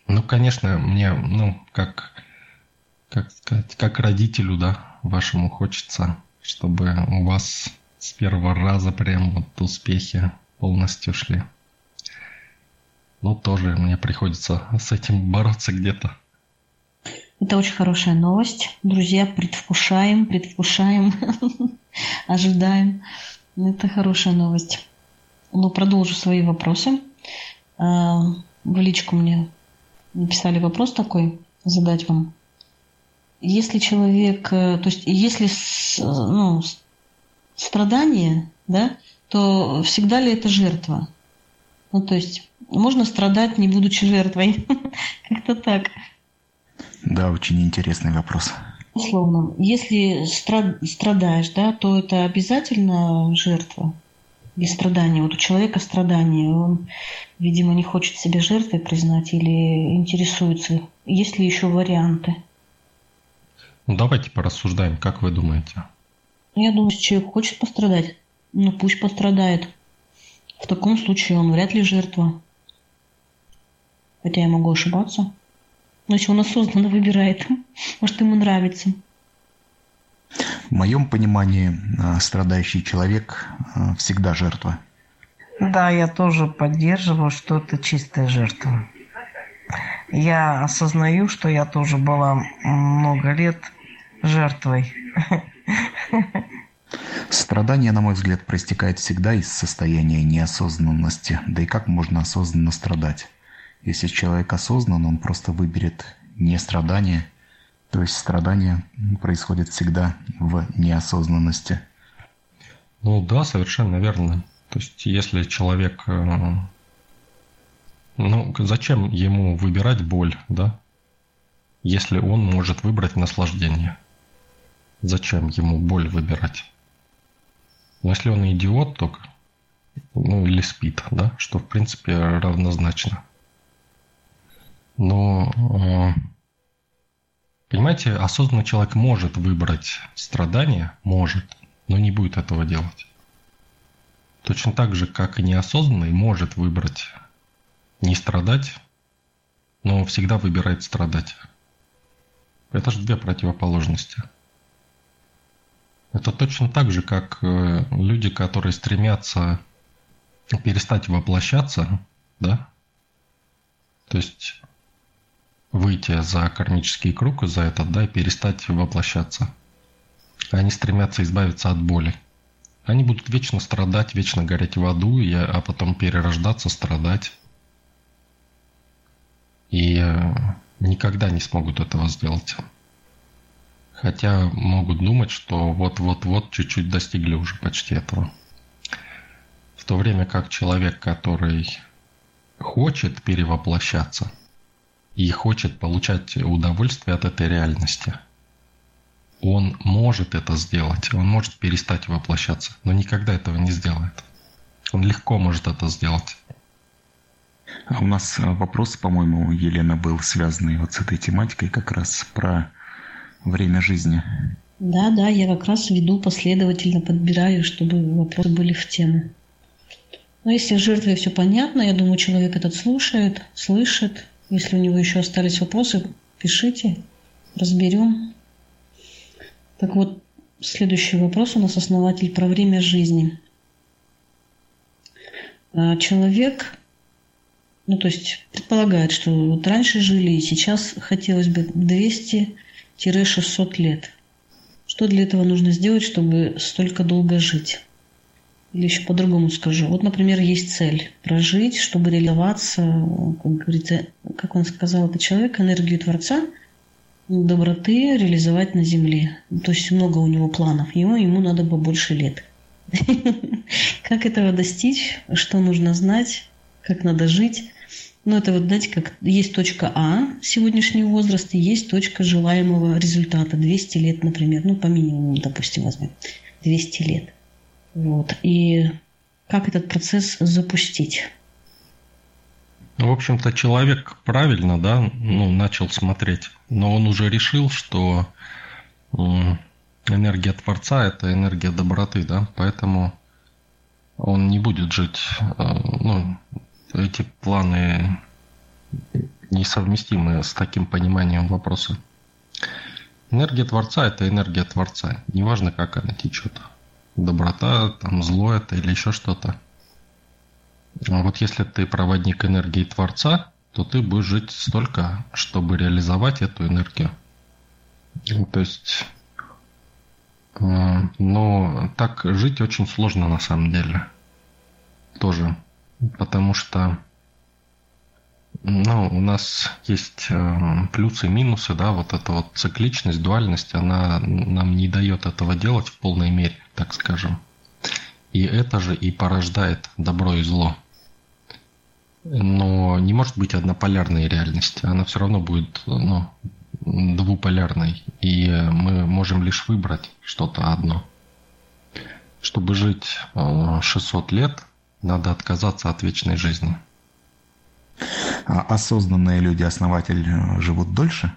E: Ну, конечно, мне, ну, как, как сказать, как родителю, да, вашему хочется, чтобы у вас с первого раза прям вот успехи полностью шли. Ну, тоже мне приходится с этим бороться где-то.
B: Это очень хорошая новость. Друзья, предвкушаем, предвкушаем, ожидаем. Это хорошая новость. Ну, продолжу свои вопросы. А, в личку мне написали вопрос такой, задать вам. Если человек, э, то есть если ну, страдание, да, то всегда ли это жертва? Ну, то есть можно страдать, не будучи жертвой. Как-то так.
C: Да, очень интересный вопрос.
B: Условно, если страдаешь, да, то это обязательно жертва или страдание. Вот у человека страдание, он, видимо, не хочет себя жертвой признать или интересуется. Есть ли еще варианты?
E: Ну, давайте порассуждаем, как вы думаете?
B: Я думаю, если человек хочет пострадать, ну пусть пострадает. В таком случае он вряд ли жертва. Хотя я могу ошибаться. Но если он осознанно выбирает, может, ему нравится.
C: В моем понимании а, страдающий человек а, всегда жертва.
D: Да, я тоже поддерживаю, что это чистая жертва. Я осознаю, что я тоже была много лет жертвой.
C: Страдание, на мой взгляд, проистекает всегда из состояния неосознанности. Да и как можно осознанно страдать? Если человек осознан, он просто выберет не страдание, то есть страдание происходит всегда в неосознанности.
E: Ну да, совершенно верно. То есть если человек... Э, ну, зачем ему выбирать боль, да? Если он может выбрать наслаждение. Зачем ему боль выбирать? Если он идиот, то ну или спит, да, что в принципе равнозначно. Но, э, понимаете, осознанный человек может выбрать страдания, может, но не будет этого делать. Точно так же, как и неосознанный может выбрать не страдать, но всегда выбирает страдать. Это же две противоположности. Это точно так же, как э, люди, которые стремятся перестать воплощаться, да? То есть выйти за кармический круг, за этот, да, и перестать воплощаться. Они стремятся избавиться от боли. Они будут вечно страдать, вечно гореть в аду, и, а потом перерождаться, страдать. И э, никогда не смогут этого сделать. Хотя могут думать, что вот-вот-вот чуть-чуть достигли уже почти этого. В то время как человек, который хочет перевоплощаться – и хочет получать удовольствие от этой реальности, он может это сделать, он может перестать воплощаться, но никогда этого не сделает. Он легко может это сделать.
C: А у нас вопрос, по-моему, Елена был связанный вот с этой тематикой как раз про время жизни.
B: Да, да, я как раз веду последовательно, подбираю, чтобы вопросы были в тему. Но если жертве все понятно, я думаю, человек этот слушает, слышит. Если у него еще остались вопросы, пишите, разберем. Так вот, следующий вопрос у нас основатель про время жизни. А, человек, ну то есть предполагает, что вот раньше жили и сейчас хотелось бы 200-600 лет. Что для этого нужно сделать, чтобы столько долго жить? Или еще по-другому скажу. Вот, например, есть цель прожить, чтобы реализоваться, как говорится, как он сказал, это человек, энергию Творца, доброты реализовать на Земле. То есть много у него планов. Ему, ему надо бы больше лет. Как этого достичь, что нужно знать, как надо жить. Ну, это вот, знаете, как есть точка А, сегодняшний возраст, и есть точка желаемого результата, 200 лет, например, ну, по минимуму, допустим, возьмем, 200 лет. Вот, и как этот процесс запустить?
E: Ну, в общем-то, человек правильно, да, ну, начал смотреть, но он уже решил, что энергия Творца – это энергия доброты, да, поэтому он не будет жить, э, ну, эти планы несовместимы с таким пониманием вопроса. Энергия Творца – это энергия Творца. Неважно, как она течет. Доброта, там, зло это или еще что-то. А вот если ты проводник энергии Творца, то ты будешь жить столько, чтобы реализовать эту энергию. То есть, э, но так жить очень сложно на самом деле. Тоже потому что ну, у нас есть э, плюсы и минусы, да, вот эта вот цикличность, дуальность, она нам не дает этого делать в полной мере, так скажем. И это же и порождает добро и зло. Но не может быть однополярной реальности, она все равно будет ну, двуполярной, и мы можем лишь выбрать что-то одно. Чтобы жить 600 э, лет, надо отказаться от вечной жизни.
C: А осознанные люди, основатель, э, живут дольше?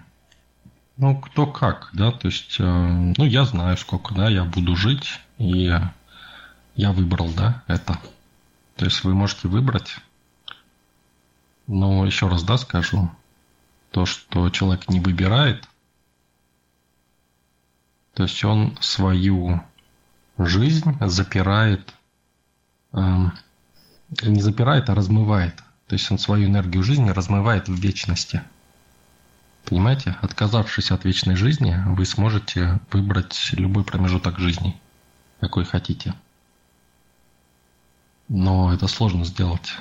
E: Ну, кто как, да, то есть, э, ну, я знаю, сколько, да, я буду жить, и я выбрал, да, это. То есть вы можете выбрать, но еще раз, да, скажу, то, что человек не выбирает, то есть он свою жизнь запирает эм, не запирает, а размывает. То есть он свою энергию жизни размывает в вечности. Понимаете? Отказавшись от вечной жизни, вы сможете выбрать любой промежуток жизни, какой хотите. Но это сложно сделать.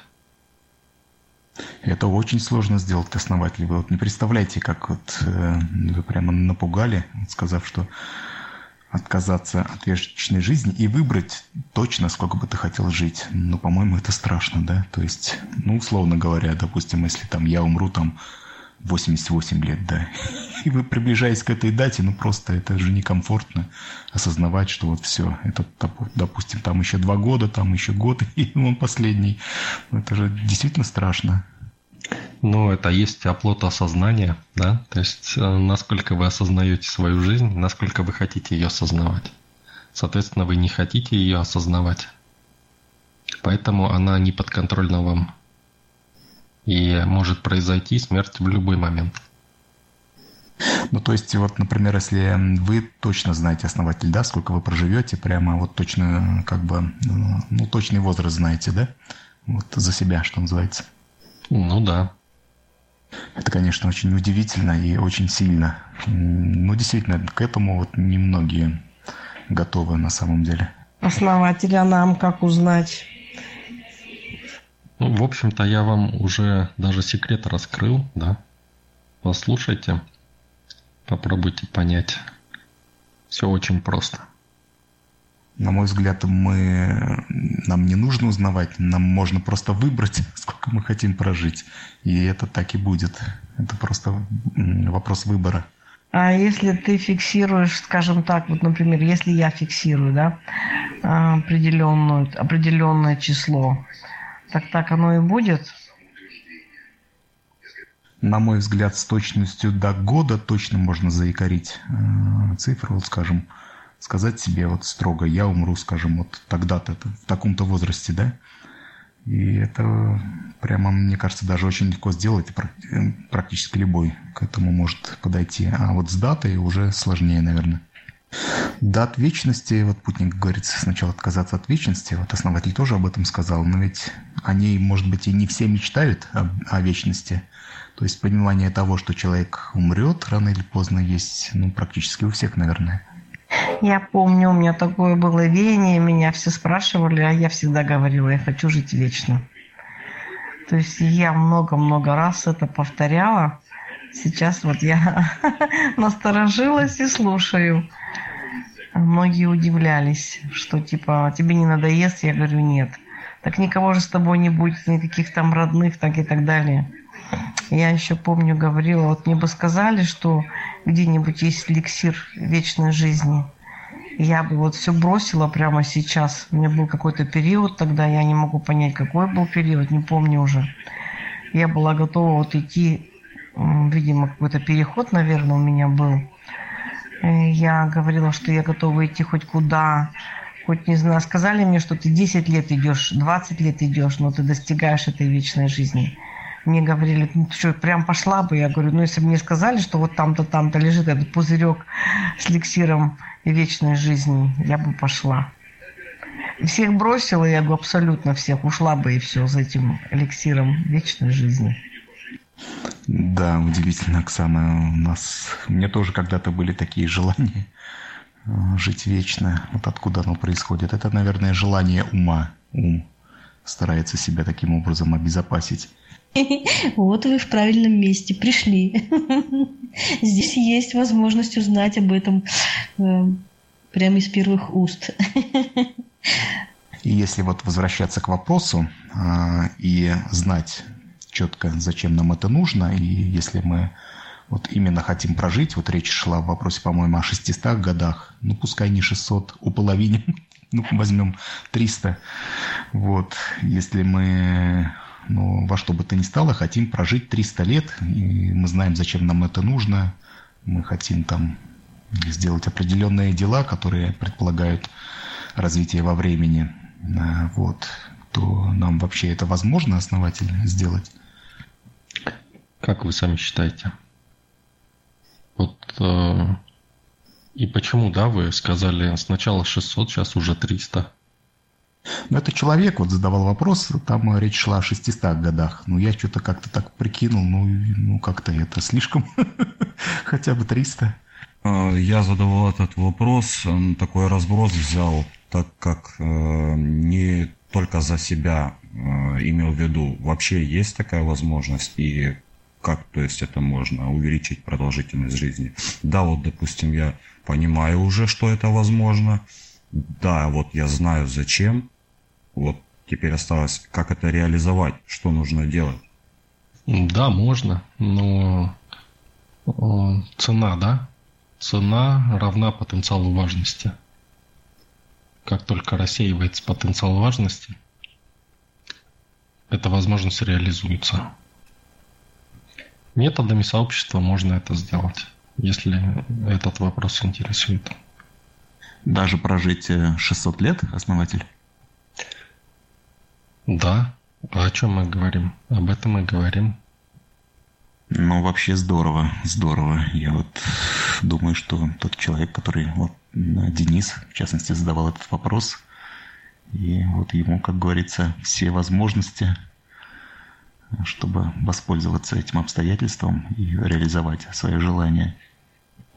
C: Это очень сложно сделать, основатель. Вы вот не представляете, как вот э, вы прямо напугали, сказав, что отказаться от вечной жизни и выбрать точно, сколько бы ты хотел жить. Ну, по-моему, это страшно, да? То есть, ну, условно говоря, допустим, если там я умру там 88 лет, да, и вы приближаясь к этой дате, ну, просто это же некомфортно осознавать, что вот все, это, допустим, там еще два года, там еще год, и он последний. Ну, это же действительно страшно.
E: Ну, это есть оплот осознания, да, то есть э, насколько вы осознаете свою жизнь, насколько вы хотите ее осознавать. Соответственно, вы не хотите ее осознавать, поэтому она не подконтрольна вам. И может произойти смерть в любой момент.
C: Ну, то есть, вот, например, если вы точно знаете, основатель, да, сколько вы проживете, прямо вот точно, как бы, ну, точный возраст знаете, да, вот за себя, что называется.
E: Ну да.
C: Это, конечно, очень удивительно и очень сильно. Ну, действительно, к этому вот немногие готовы на самом деле.
D: Основателя нам как узнать?
E: Ну, в общем-то, я вам уже даже секрет раскрыл, да. Послушайте, попробуйте понять. Все очень просто.
C: На мой взгляд, мы, нам не нужно узнавать, нам можно просто выбрать, сколько мы хотим прожить. И это так и будет. Это просто вопрос выбора.
D: А если ты фиксируешь, скажем так, вот, например, если я фиксирую, да, определенную, определенное число, так так оно и будет?
C: на мой взгляд, с точностью до года точно можно заикарить э, цифры, вот скажем, сказать себе вот строго, я умру, скажем, вот тогда-то, в таком-то возрасте, да, и это прямо, мне кажется, даже очень легко сделать, практически любой к этому может подойти, а вот с датой уже сложнее, наверное. Дат вечности, вот Путник говорит сначала отказаться от вечности, вот основатель тоже об этом сказал, но ведь о ней, может быть, и не все мечтают о, о вечности. То есть понимание того, что человек умрет рано или поздно, есть ну, практически у всех, наверное.
D: Я помню, у меня такое было веяние, меня все спрашивали, а я всегда говорила, я хочу жить вечно. То есть я много-много раз это повторяла. Сейчас вот я насторожилась и слушаю. Многие удивлялись, что типа тебе не надоест, я говорю нет. Так никого же с тобой не будет, никаких там родных, так и так далее. Я еще помню, говорила, вот мне бы сказали, что где-нибудь есть эликсир вечной жизни. Я бы вот все бросила прямо сейчас. У меня был какой-то период тогда, я не могу понять, какой был период, не помню уже. Я была готова вот идти, видимо, какой-то переход, наверное, у меня был Э, я говорила, что я готова идти хоть куда, хоть, не знаю, сказали мне, что ты 10 лет идешь, 20 лет идешь, но ты достигаешь этой вечной жизни. Мне говорили, ну ты что, прям пошла бы? Я говорю, ну если бы мне сказали, что вот там-то, там-то лежит этот пузырек с эликсиром вечной жизни, я бы пошла. Всех бросила, я говорю, абсолютно всех, ушла бы и все за этим эликсиром вечной жизни.
C: Да, удивительно, Оксана. У нас, меня тоже когда-то были такие желания э, жить вечно. Вот откуда оно происходит. Это, наверное, желание ума. Ум старается себя таким образом обезопасить.
B: Вот вы в правильном месте пришли. Здесь есть возможность узнать об этом э, прямо из первых уст.
C: И если вот возвращаться к вопросу э, и знать четко, зачем нам это нужно. И если мы вот именно хотим прожить, вот речь шла в вопросе, по-моему, о 600 годах, ну пускай не 600, у половины, ну возьмем 300. Вот, если мы ну, во что бы то ни стало, хотим прожить 300 лет, и мы знаем, зачем нам это нужно, мы хотим там сделать определенные дела, которые предполагают развитие во времени, э, вот, то нам вообще это возможно основательно сделать.
E: Как вы сами считаете? Вот э, и почему, да, вы сказали сначала 600, сейчас уже 300?
C: Ну, это человек вот задавал вопрос, там речь шла о 600 годах. Ну, я что-то как-то так прикинул, ну, ну как-то это слишком, хотя бы 300.
F: Э, я задавал этот вопрос, такой разброс взял, так как э, не только за себя э, имел в виду, вообще есть такая возможность, и как, то есть, это можно увеличить продолжительность жизни. Да, вот, допустим, я понимаю уже, что это возможно. Да, вот я знаю зачем. Вот теперь осталось, как это реализовать, что нужно делать.
E: Да, можно, но цена, да? Цена равна потенциалу важности. Как только рассеивается потенциал важности, эта возможность реализуется. Методами сообщества можно это сделать, если этот вопрос интересует.
C: Даже прожить 600 э, лет, основатель?
E: Да. А о чем мы говорим? Об этом мы говорим.
C: Ну, вообще здорово, здорово. Я вот думаю, что тот человек, который, вот Денис, в частности, задавал этот вопрос, и вот ему, как говорится, все возможности чтобы воспользоваться этим обстоятельством и реализовать свое желание.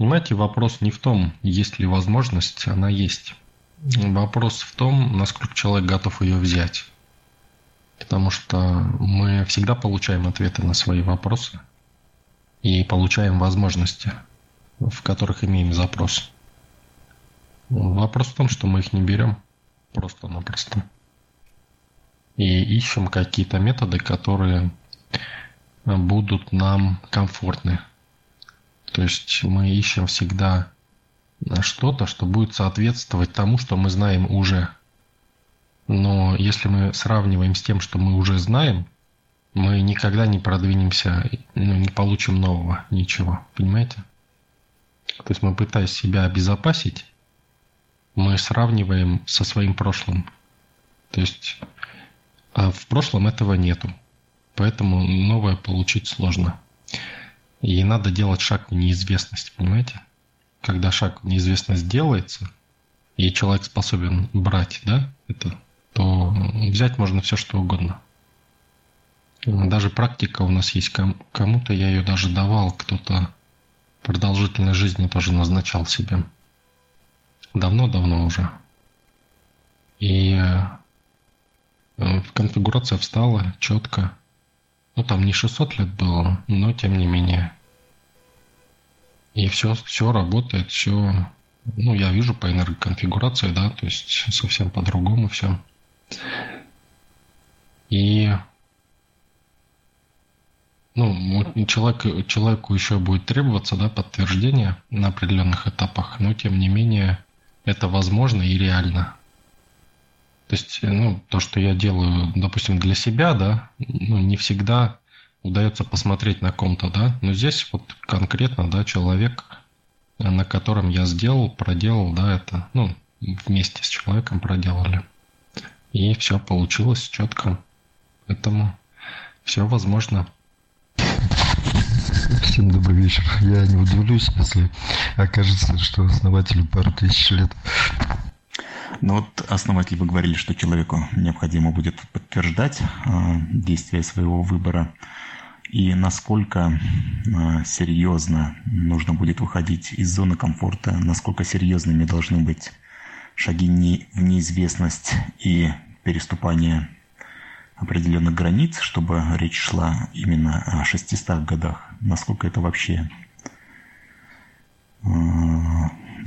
E: Понимаете, вопрос не в том, есть ли возможность, она есть. Вопрос в том, насколько человек готов ее взять. Потому что мы всегда получаем ответы на свои вопросы и получаем возможности, в которых имеем запрос. Вопрос в том, что мы их не берем просто-напросто и ищем какие-то методы, которые будут нам комфортны. То есть мы ищем всегда что-то, что будет соответствовать тому, что мы знаем уже. Но если мы сравниваем с тем, что мы уже знаем, мы никогда не продвинемся, ну, не получим нового ничего, понимаете? То есть мы пытаясь себя обезопасить, мы сравниваем со своим прошлым. То есть а в прошлом этого нету. Поэтому новое получить сложно. И надо делать шаг в неизвестность, понимаете? Когда шаг в неизвестность делается, и человек способен брать, да, это, то взять можно все, что угодно. Даже практика у нас есть, кому-то я ее даже давал, кто-то продолжительной жизни тоже назначал себе. Давно-давно уже. И э, конфигурация встала четко. Ну, там не 600 лет было, но тем не менее. И все, все работает, все, ну, я вижу по энергоконфигурации, да, то есть совсем по-другому все. И ну, человек, человеку еще будет требоваться да, подтверждение на определенных этапах, но тем не менее это возможно и реально. То есть, ну, то, что я делаю, допустим, для себя, да, ну, не всегда удается посмотреть на ком-то, да, но здесь вот конкретно, да, человек, на котором я сделал, проделал, да, это, ну, вместе с человеком проделали. И все получилось четко. Поэтому все возможно.
H: Всем добрый вечер. Я не удивлюсь, если окажется, что основателю пару тысяч лет.
C: Ну вот основатель вы говорили, что человеку необходимо будет подтверждать э, действия своего выбора. И насколько э, серьезно нужно будет выходить из зоны комфорта, насколько серьезными должны быть шаги не, в неизвестность и переступание определенных границ, чтобы речь шла именно о 600 годах. Насколько это вообще э,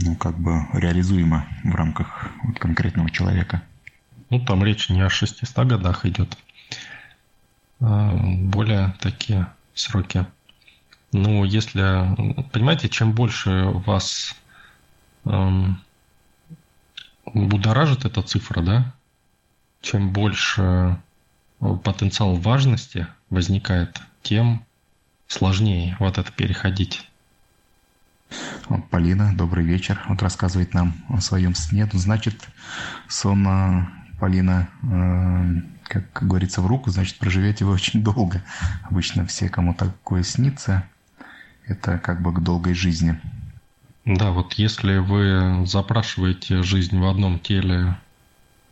C: ну, как бы реализуемо в рамках вот конкретного человека?
E: Ну, там речь не о 600 годах идет, а более такие сроки. Ну, если, понимаете, чем больше вас эм, будоражит эта цифра, да, чем больше потенциал важности возникает, тем сложнее вот это переходить.
C: Полина, добрый вечер. Вот рассказывает нам о своем сне. Ну, значит, сон э, Полина, э, как говорится, в руку, значит, проживете вы очень долго. Обычно все, кому такое снится, это как бы к долгой жизни.
E: Да, вот если вы запрашиваете жизнь в одном теле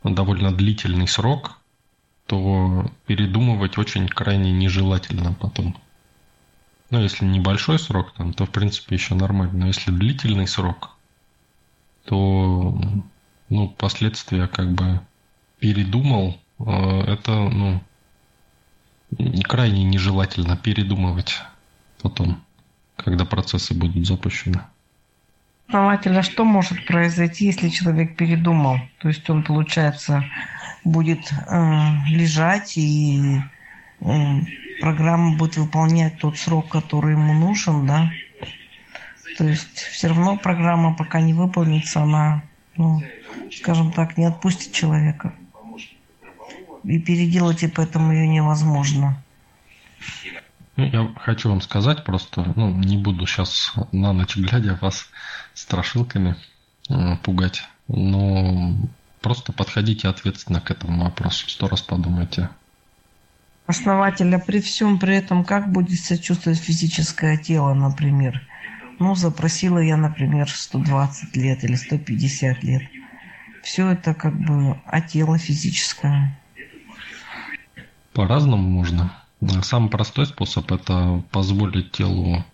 E: довольно длительный срок, то передумывать очень крайне нежелательно потом. Ну, если небольшой срок, там, то в принципе еще нормально. Но если длительный срок, то ну, последствия как бы передумал, э, это ну, крайне нежелательно передумывать потом, когда процессы будут запущены.
D: Основатель, а что может произойти, если человек передумал? То есть он, получается, будет э, лежать и э, программа будет выполнять тот срок, который ему нужен, да. То есть все равно программа пока не выполнится, она, ну, скажем так, не отпустит человека. И переделать и поэтому ее невозможно.
E: Ну, я хочу вам сказать просто, ну, не буду сейчас на ночь глядя вас страшилками э, пугать, но Просто подходите ответственно к этому вопросу. Сто раз подумайте.
D: Основателя при всем при этом, как будет себя чувствовать физическое тело, например? Ну, запросила я, например, 120 лет или 150 лет. Все это как бы, а тело физическое?
E: По-разному можно. Самый простой способ – это позволить телу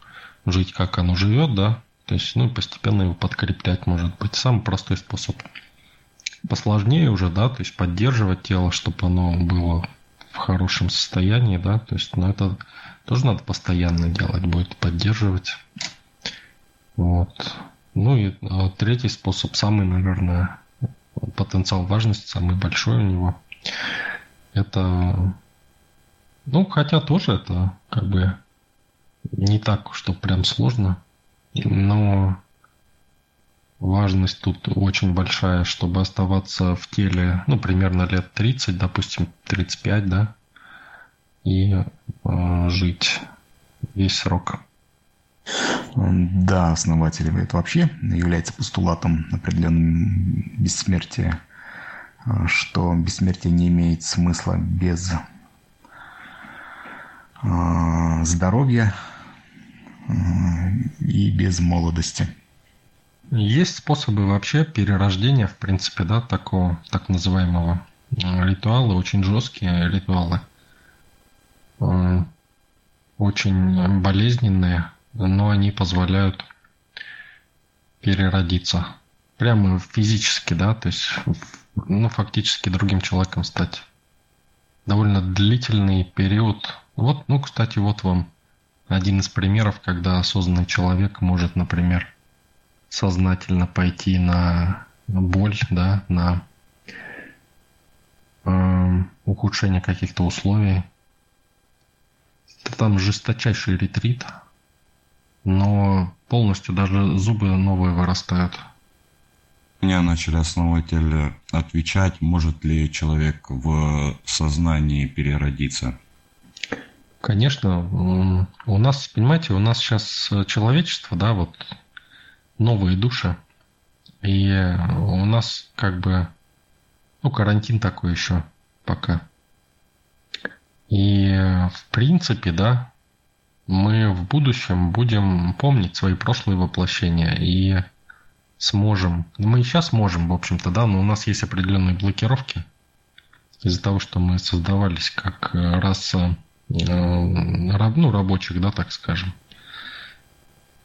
E: жить, как оно живет, да, то есть, ну, постепенно его подкреплять, может быть. Самый простой способ – посложнее уже, да, то есть поддерживать тело, чтобы оно было в хорошем состоянии, да, то есть, ну, это тоже надо постоянно делать будет, поддерживать. Вот. Ну и а, третий способ, самый, наверное, потенциал важности, самый большой у него, это, ну, хотя тоже это как бы не так, что прям сложно, но важность тут очень большая, чтобы оставаться в теле, ну, примерно лет 30, допустим, 35, да, и э, жить весь срок.
C: Да, основатель это вообще является постулатом определенного бессмертия, э, что бессмертие не имеет смысла без э, здоровья и без молодости.
E: Есть способы вообще перерождения, в принципе, да, такого так называемого ритуала, очень жесткие ритуалы, очень болезненные, но они позволяют переродиться. Прямо физически, да, то есть, ну, фактически другим человеком стать. Довольно длительный период. Вот, ну, кстати, вот вам один из примеров, когда осознанный человек может, например, сознательно пойти на боль, да, на э, ухудшение каких-то условий. Это там жесточайший ретрит, но полностью даже зубы новые вырастают.
F: Мне начали основатель отвечать, может ли человек в сознании переродиться.
E: Конечно, у нас, понимаете, у нас сейчас человечество, да, вот новые души, и у нас как бы, ну, карантин такой еще пока. И в принципе, да, мы в будущем будем помнить свои прошлые воплощения и сможем, мы и сейчас можем, в общем-то, да, но у нас есть определенные блокировки из-за того, что мы создавались как раса э, ну, рабочих, да, так скажем.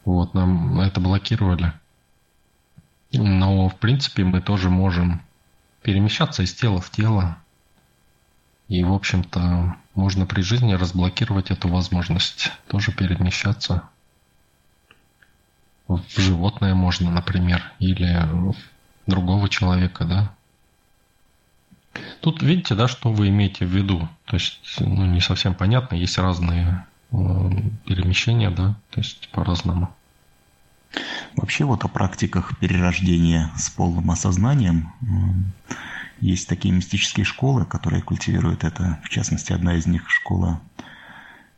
E: Вот, нам это блокировали. Но, в принципе, мы тоже можем перемещаться из тела в тело. И, в общем-то, можно при жизни разблокировать эту возможность. Тоже перемещаться. В животное можно, например, или другого человека, да. Тут видите, да, что вы имеете в виду. То есть, ну, не совсем понятно, есть разные перемещения, да, то есть по-разному.
C: Вообще вот о практиках перерождения с полным осознанием есть такие мистические школы, которые культивируют это. В частности, одна из них школа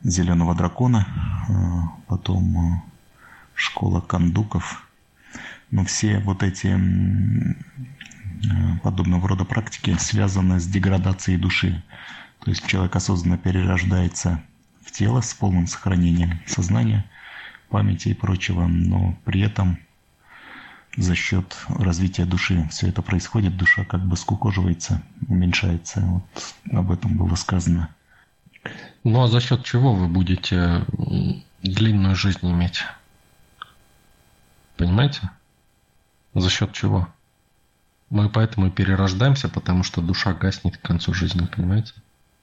C: зеленого дракона, э, потом э, школа кандуков. Но все вот эти э, подобного рода практики связаны с деградацией души. То есть человек осознанно перерождается в тело с полным сохранением сознания, памяти и прочего, но при этом за счет развития души все это происходит, душа как бы скукоживается, уменьшается. Вот об этом было сказано.
E: Ну а за счет чего вы будете длинную жизнь иметь? Понимаете? За счет чего? Мы поэтому и перерождаемся, потому что душа гаснет к концу жизни, понимаете?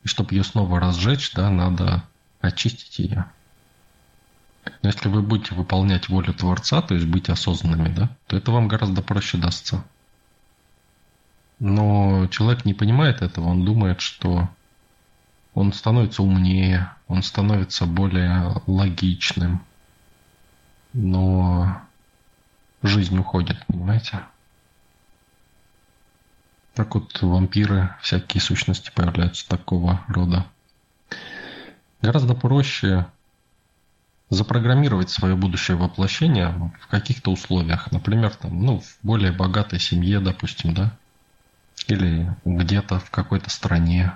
E: И чтобы ее снова разжечь, да, надо очистить ее. Но если вы будете выполнять волю Творца, то есть быть осознанными, да, то это вам гораздо проще дастся. Но человек не понимает этого, он думает, что он становится умнее, он становится более логичным. Но жизнь уходит, понимаете? Так вот вампиры, всякие сущности появляются такого рода. Гораздо проще запрограммировать свое будущее воплощение в каких-то условиях. Например, там, ну, в более богатой семье, допустим, да, или где-то в какой-то стране.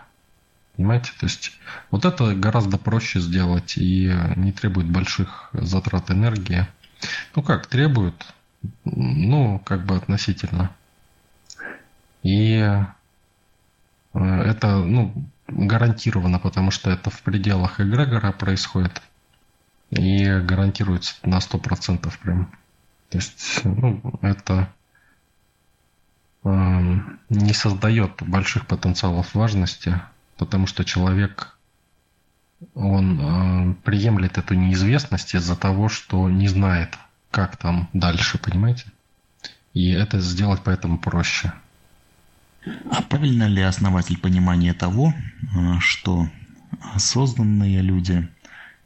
E: Понимаете? То есть вот это гораздо проще сделать и не требует больших затрат энергии. Ну как, требует, ну, как бы относительно. И э, это, ну, гарантированно, потому что это в пределах эгрегора происходит и гарантируется на 100% прям. То есть, ну, это э, не создает больших потенциалов важности, потому что человек, он э, приемлет эту неизвестность из-за того, что не знает, как там дальше, понимаете? И это сделать поэтому проще.
C: А правильно ли основатель понимания того, э, что осознанные люди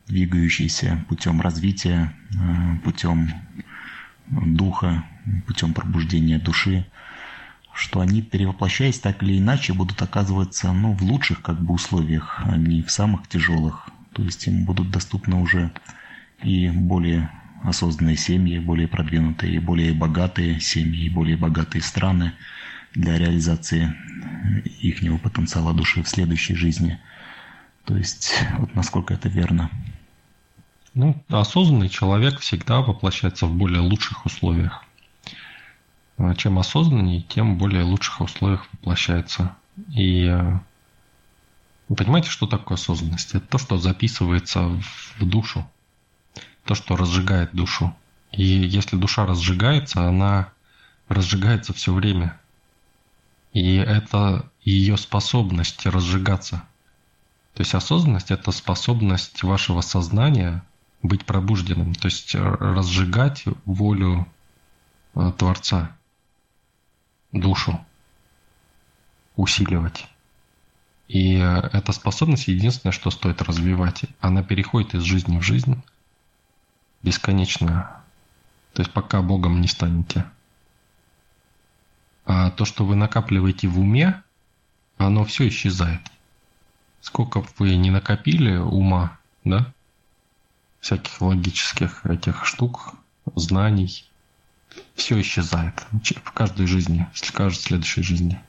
C: двигающийся путем развития, э, путем духа, путем пробуждения души, что они, перевоплощаясь так или иначе, будут оказываться ну, в лучших как бы условиях, а не в самых тяжелых. То есть им будут доступны уже и более осознанные семьи, более продвинутые, более богатые семьи, более богатые страны для реализации их потенциала души в следующей жизни. То есть, вот насколько это верно.
E: Ну, осознанный человек всегда воплощается в более лучших условиях. А чем осознаннее, тем более лучших условиях воплощается. И э, понимаете, что такое осознанность? Это то, что записывается в душу, то, что разжигает душу. И если душа разжигается, она разжигается все время. И это ее способность разжигаться. То есть осознанность – это способность вашего сознания быть пробужденным, то есть разжигать волю э, Творца душу усиливать. И эта способность единственное, что стоит развивать. Она переходит из жизни в жизнь бесконечно. То есть пока Богом не станете. А то, что вы накапливаете в уме, оно все исчезает. Сколько вы не накопили ума, да, всяких логических этих штук, знаний, все исчезает в каждой жизни, в каждой следующей жизни.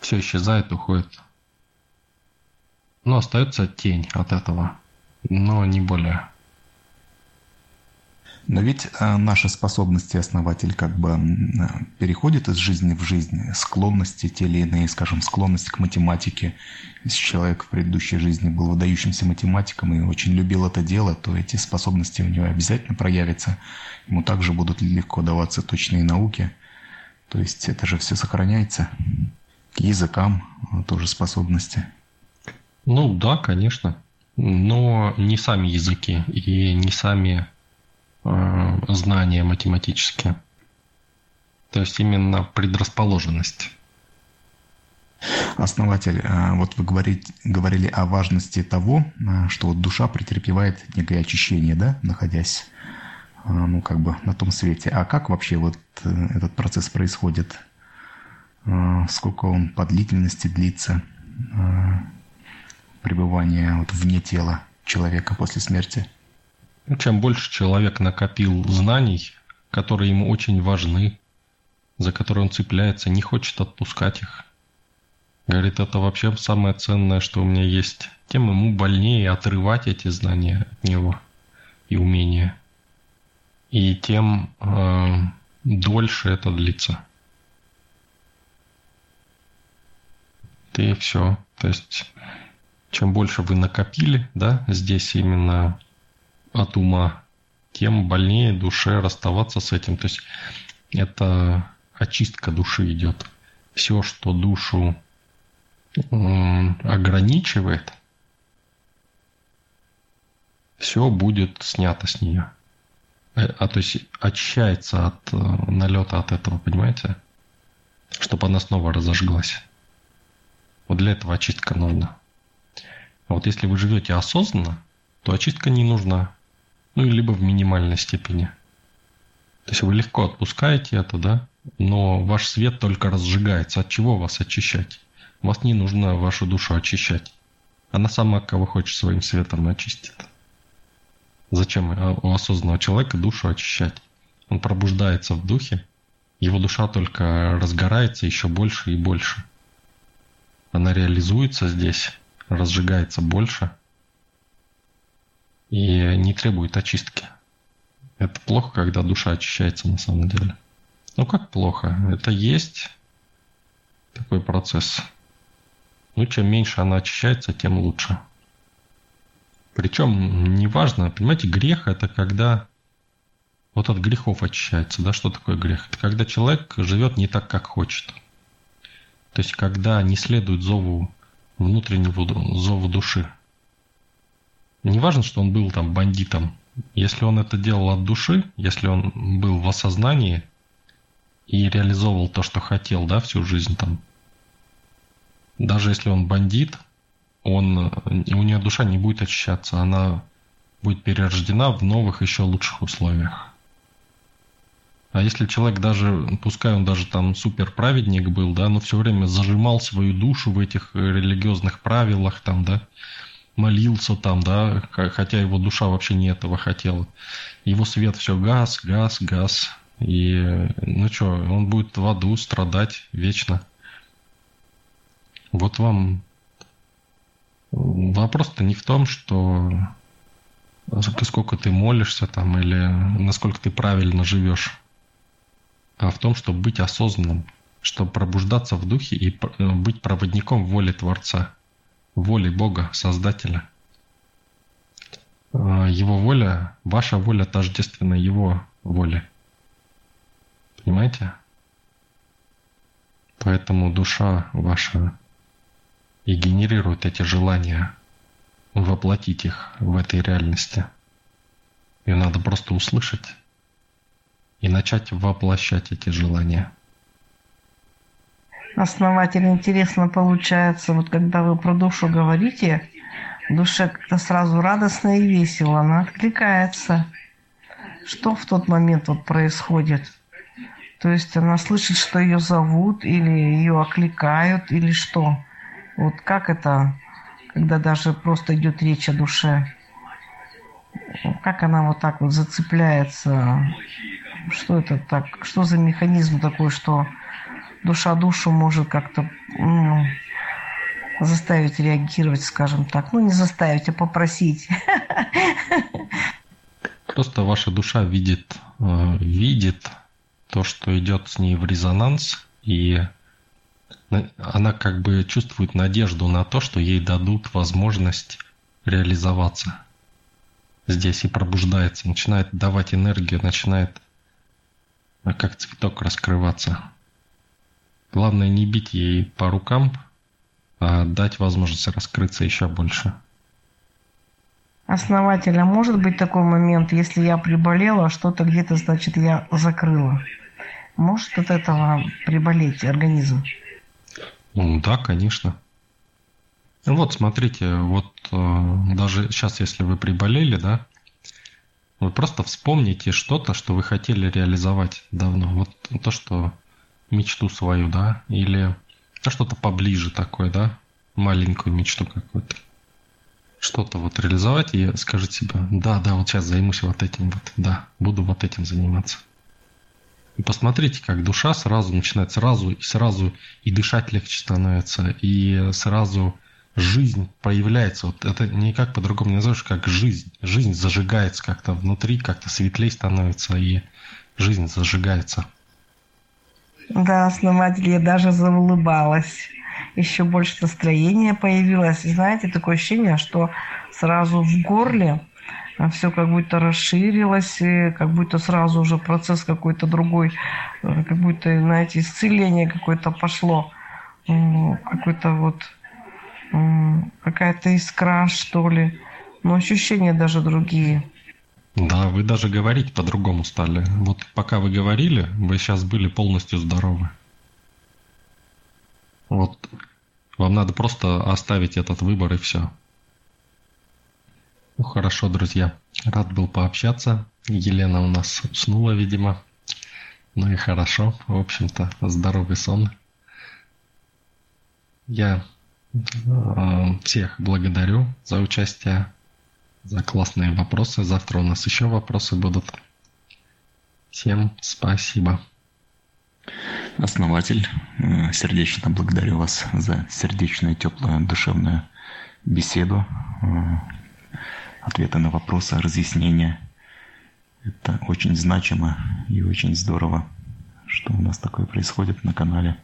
E: Все исчезает, уходит. Но остается тень от этого, но не более.
C: Но ведь э, наши способности основатель как бы переходит из жизни в жизнь, склонности те или иные, скажем, склонность к математике. Если человек в предыдущей жизни был выдающимся математиком и очень любил это дело, то эти способности у него обязательно проявятся. Ему также будут легко даваться точные науки. То есть это же все сохраняется. К языкам тоже способности.
E: Ну да, конечно. Но не сами языки и не сами Э, знания математические. То есть именно предрасположенность.
C: Основатель, э, вот вы говорите, говорили о важности того, э, что вот душа претерпевает некое очищение, да, находясь ну, как бы на том свете. А как вообще вот этот процесс происходит? Сколько он по длительности длится пребывание вот вне тела человека после смерти?
E: Чем больше человек накопил знаний, которые ему очень важны, за которые он цепляется, не хочет отпускать их. Говорит, это вообще самое ценное, что у меня есть. Тем ему больнее отрывать эти знания от него и умения. И тем э, дольше это длится. И все. То есть, чем больше вы накопили, да, здесь именно от ума, тем больнее душе расставаться с этим. То есть это очистка души идет. Все, что душу ограничивает, все будет снято с нее. Э, а то есть очищается от э, налета от этого, понимаете? Чтобы она снова разожглась. Вот для этого очистка нужна. А вот если вы живете осознанно, то очистка не нужна ну, либо в минимальной степени. То есть вы легко отпускаете это, да, но ваш свет только разжигается. От чего вас очищать? Вас не нужно вашу душу очищать. Она сама кого хочет своим светом очистит. Зачем у осознанного человека душу очищать? Он пробуждается в духе, его душа только разгорается еще больше и больше. Она реализуется здесь, разжигается больше – и не требует очистки. Это плохо, когда душа очищается на самом деле. Ну как плохо? Это есть такой процесс. Ну, чем меньше она очищается, тем лучше. Причем, неважно, понимаете, грех это когда вот от грехов очищается. Да, что такое грех? Это когда человек живет не так, как хочет. То есть, когда не следует зову внутреннего зову души. Не важно, что он был там бандитом. Если он это делал от души, если он был в осознании и реализовывал то, что хотел, да, всю жизнь там, даже если он бандит, он, у нее душа не будет очищаться, она будет перерождена в новых еще лучших условиях. А если человек даже, пускай он даже там супер праведник был, да, но все время зажимал свою душу в этих религиозных правилах, там, да, молился там, да, хотя его душа вообще не этого хотела. Его свет все газ, газ, газ. И, ну что, он будет в аду страдать вечно. Вот вам вопрос-то не в том, что сколько ты молишься там или насколько ты правильно живешь, а в том, чтобы быть осознанным, чтобы пробуждаться в духе и быть проводником воли Творца, воли Бога, Создателя. А, его воля, ваша воля тождественна Его воле. Понимаете? Поэтому душа ваша и генерирует эти желания, воплотить их в этой реальности. Ее надо просто услышать и начать воплощать эти желания.
D: Основатель, интересно получается, вот когда вы про душу говорите, душе как-то сразу радостно и весело, она откликается. Что в тот момент вот происходит? То есть она слышит, что ее зовут, или ее окликают, или что? Вот как это, когда даже просто идет речь о душе? Как она вот так вот зацепляется? Что это так? Что за механизм такой, что душа душу может как-то ну, заставить реагировать, скажем так. Ну, не заставить, а попросить.
E: Просто ваша душа видит, э, видит то, что идет с ней в резонанс, и она как бы чувствует надежду на то, что ей дадут возможность реализоваться здесь и пробуждается, начинает давать энергию, начинает э, как цветок раскрываться. Главное не бить ей по рукам, а дать возможность раскрыться еще больше.
D: Основатель, а может быть такой момент, если я приболела, что-то где-то, значит, я закрыла? Может от этого приболеть организм?
E: Ну, да, конечно. Вот, смотрите, вот э, даже сейчас, если вы приболели, да, вы просто вспомните что-то, что вы хотели реализовать давно. Вот то, что мечту свою, да, или а что-то поближе такое, да, маленькую мечту какую-то. Что-то вот реализовать и скажите себе, да, да, вот сейчас займусь вот этим вот, да, буду вот этим заниматься. И посмотрите, как душа сразу начинает сразу и сразу и дышать легче становится, и сразу жизнь проявляется. Вот это никак по-другому не назовешь, как жизнь. Жизнь зажигается как-то внутри, как-то светлее становится, и жизнь зажигается.
D: Да, основатель, я даже заулыбалась. Еще больше настроения появилось. Знаете, такое ощущение, что сразу в горле все как будто расширилось, и как будто сразу уже процесс какой-то другой, э, как будто, знаете, исцеление какое-то пошло. Какой-то вот какая-то искра, что ли. Но ощущения даже другие.
E: Да, вы даже говорить по-другому стали. Вот пока вы говорили, вы сейчас были полностью здоровы. Вот вам надо просто оставить этот выбор и все. Ну хорошо, друзья. Рад был пообщаться. Елена у нас уснула, видимо. Ну и хорошо. В общем-то, здоровый сон. Я э, всех благодарю за участие за классные вопросы. Завтра у нас еще вопросы будут. Всем спасибо.
C: Основатель, э, сердечно благодарю вас за сердечную, теплую, душевную беседу, э, ответы на вопросы, разъяснения. Это очень значимо и очень здорово, что у нас такое происходит на канале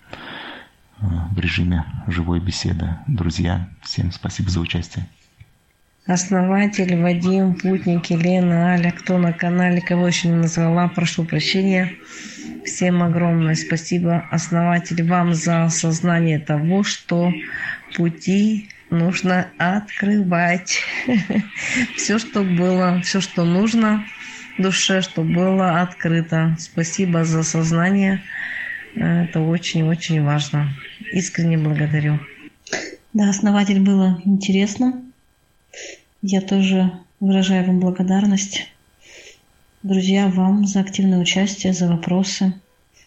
C: э, в режиме живой беседы. Друзья, всем спасибо за участие
D: основатель, Вадим, Путник, Елена, Аля, кто на канале, кого еще не назвала, прошу прощения. Всем огромное спасибо, основатель, вам за осознание того, что пути нужно открывать. Все, что было, все, что нужно душе, что было открыто. Спасибо за сознание. Это очень-очень важно. Искренне благодарю.
B: Да, основатель было интересно. Я тоже выражаю вам благодарность. Друзья, вам за активное участие, за вопросы.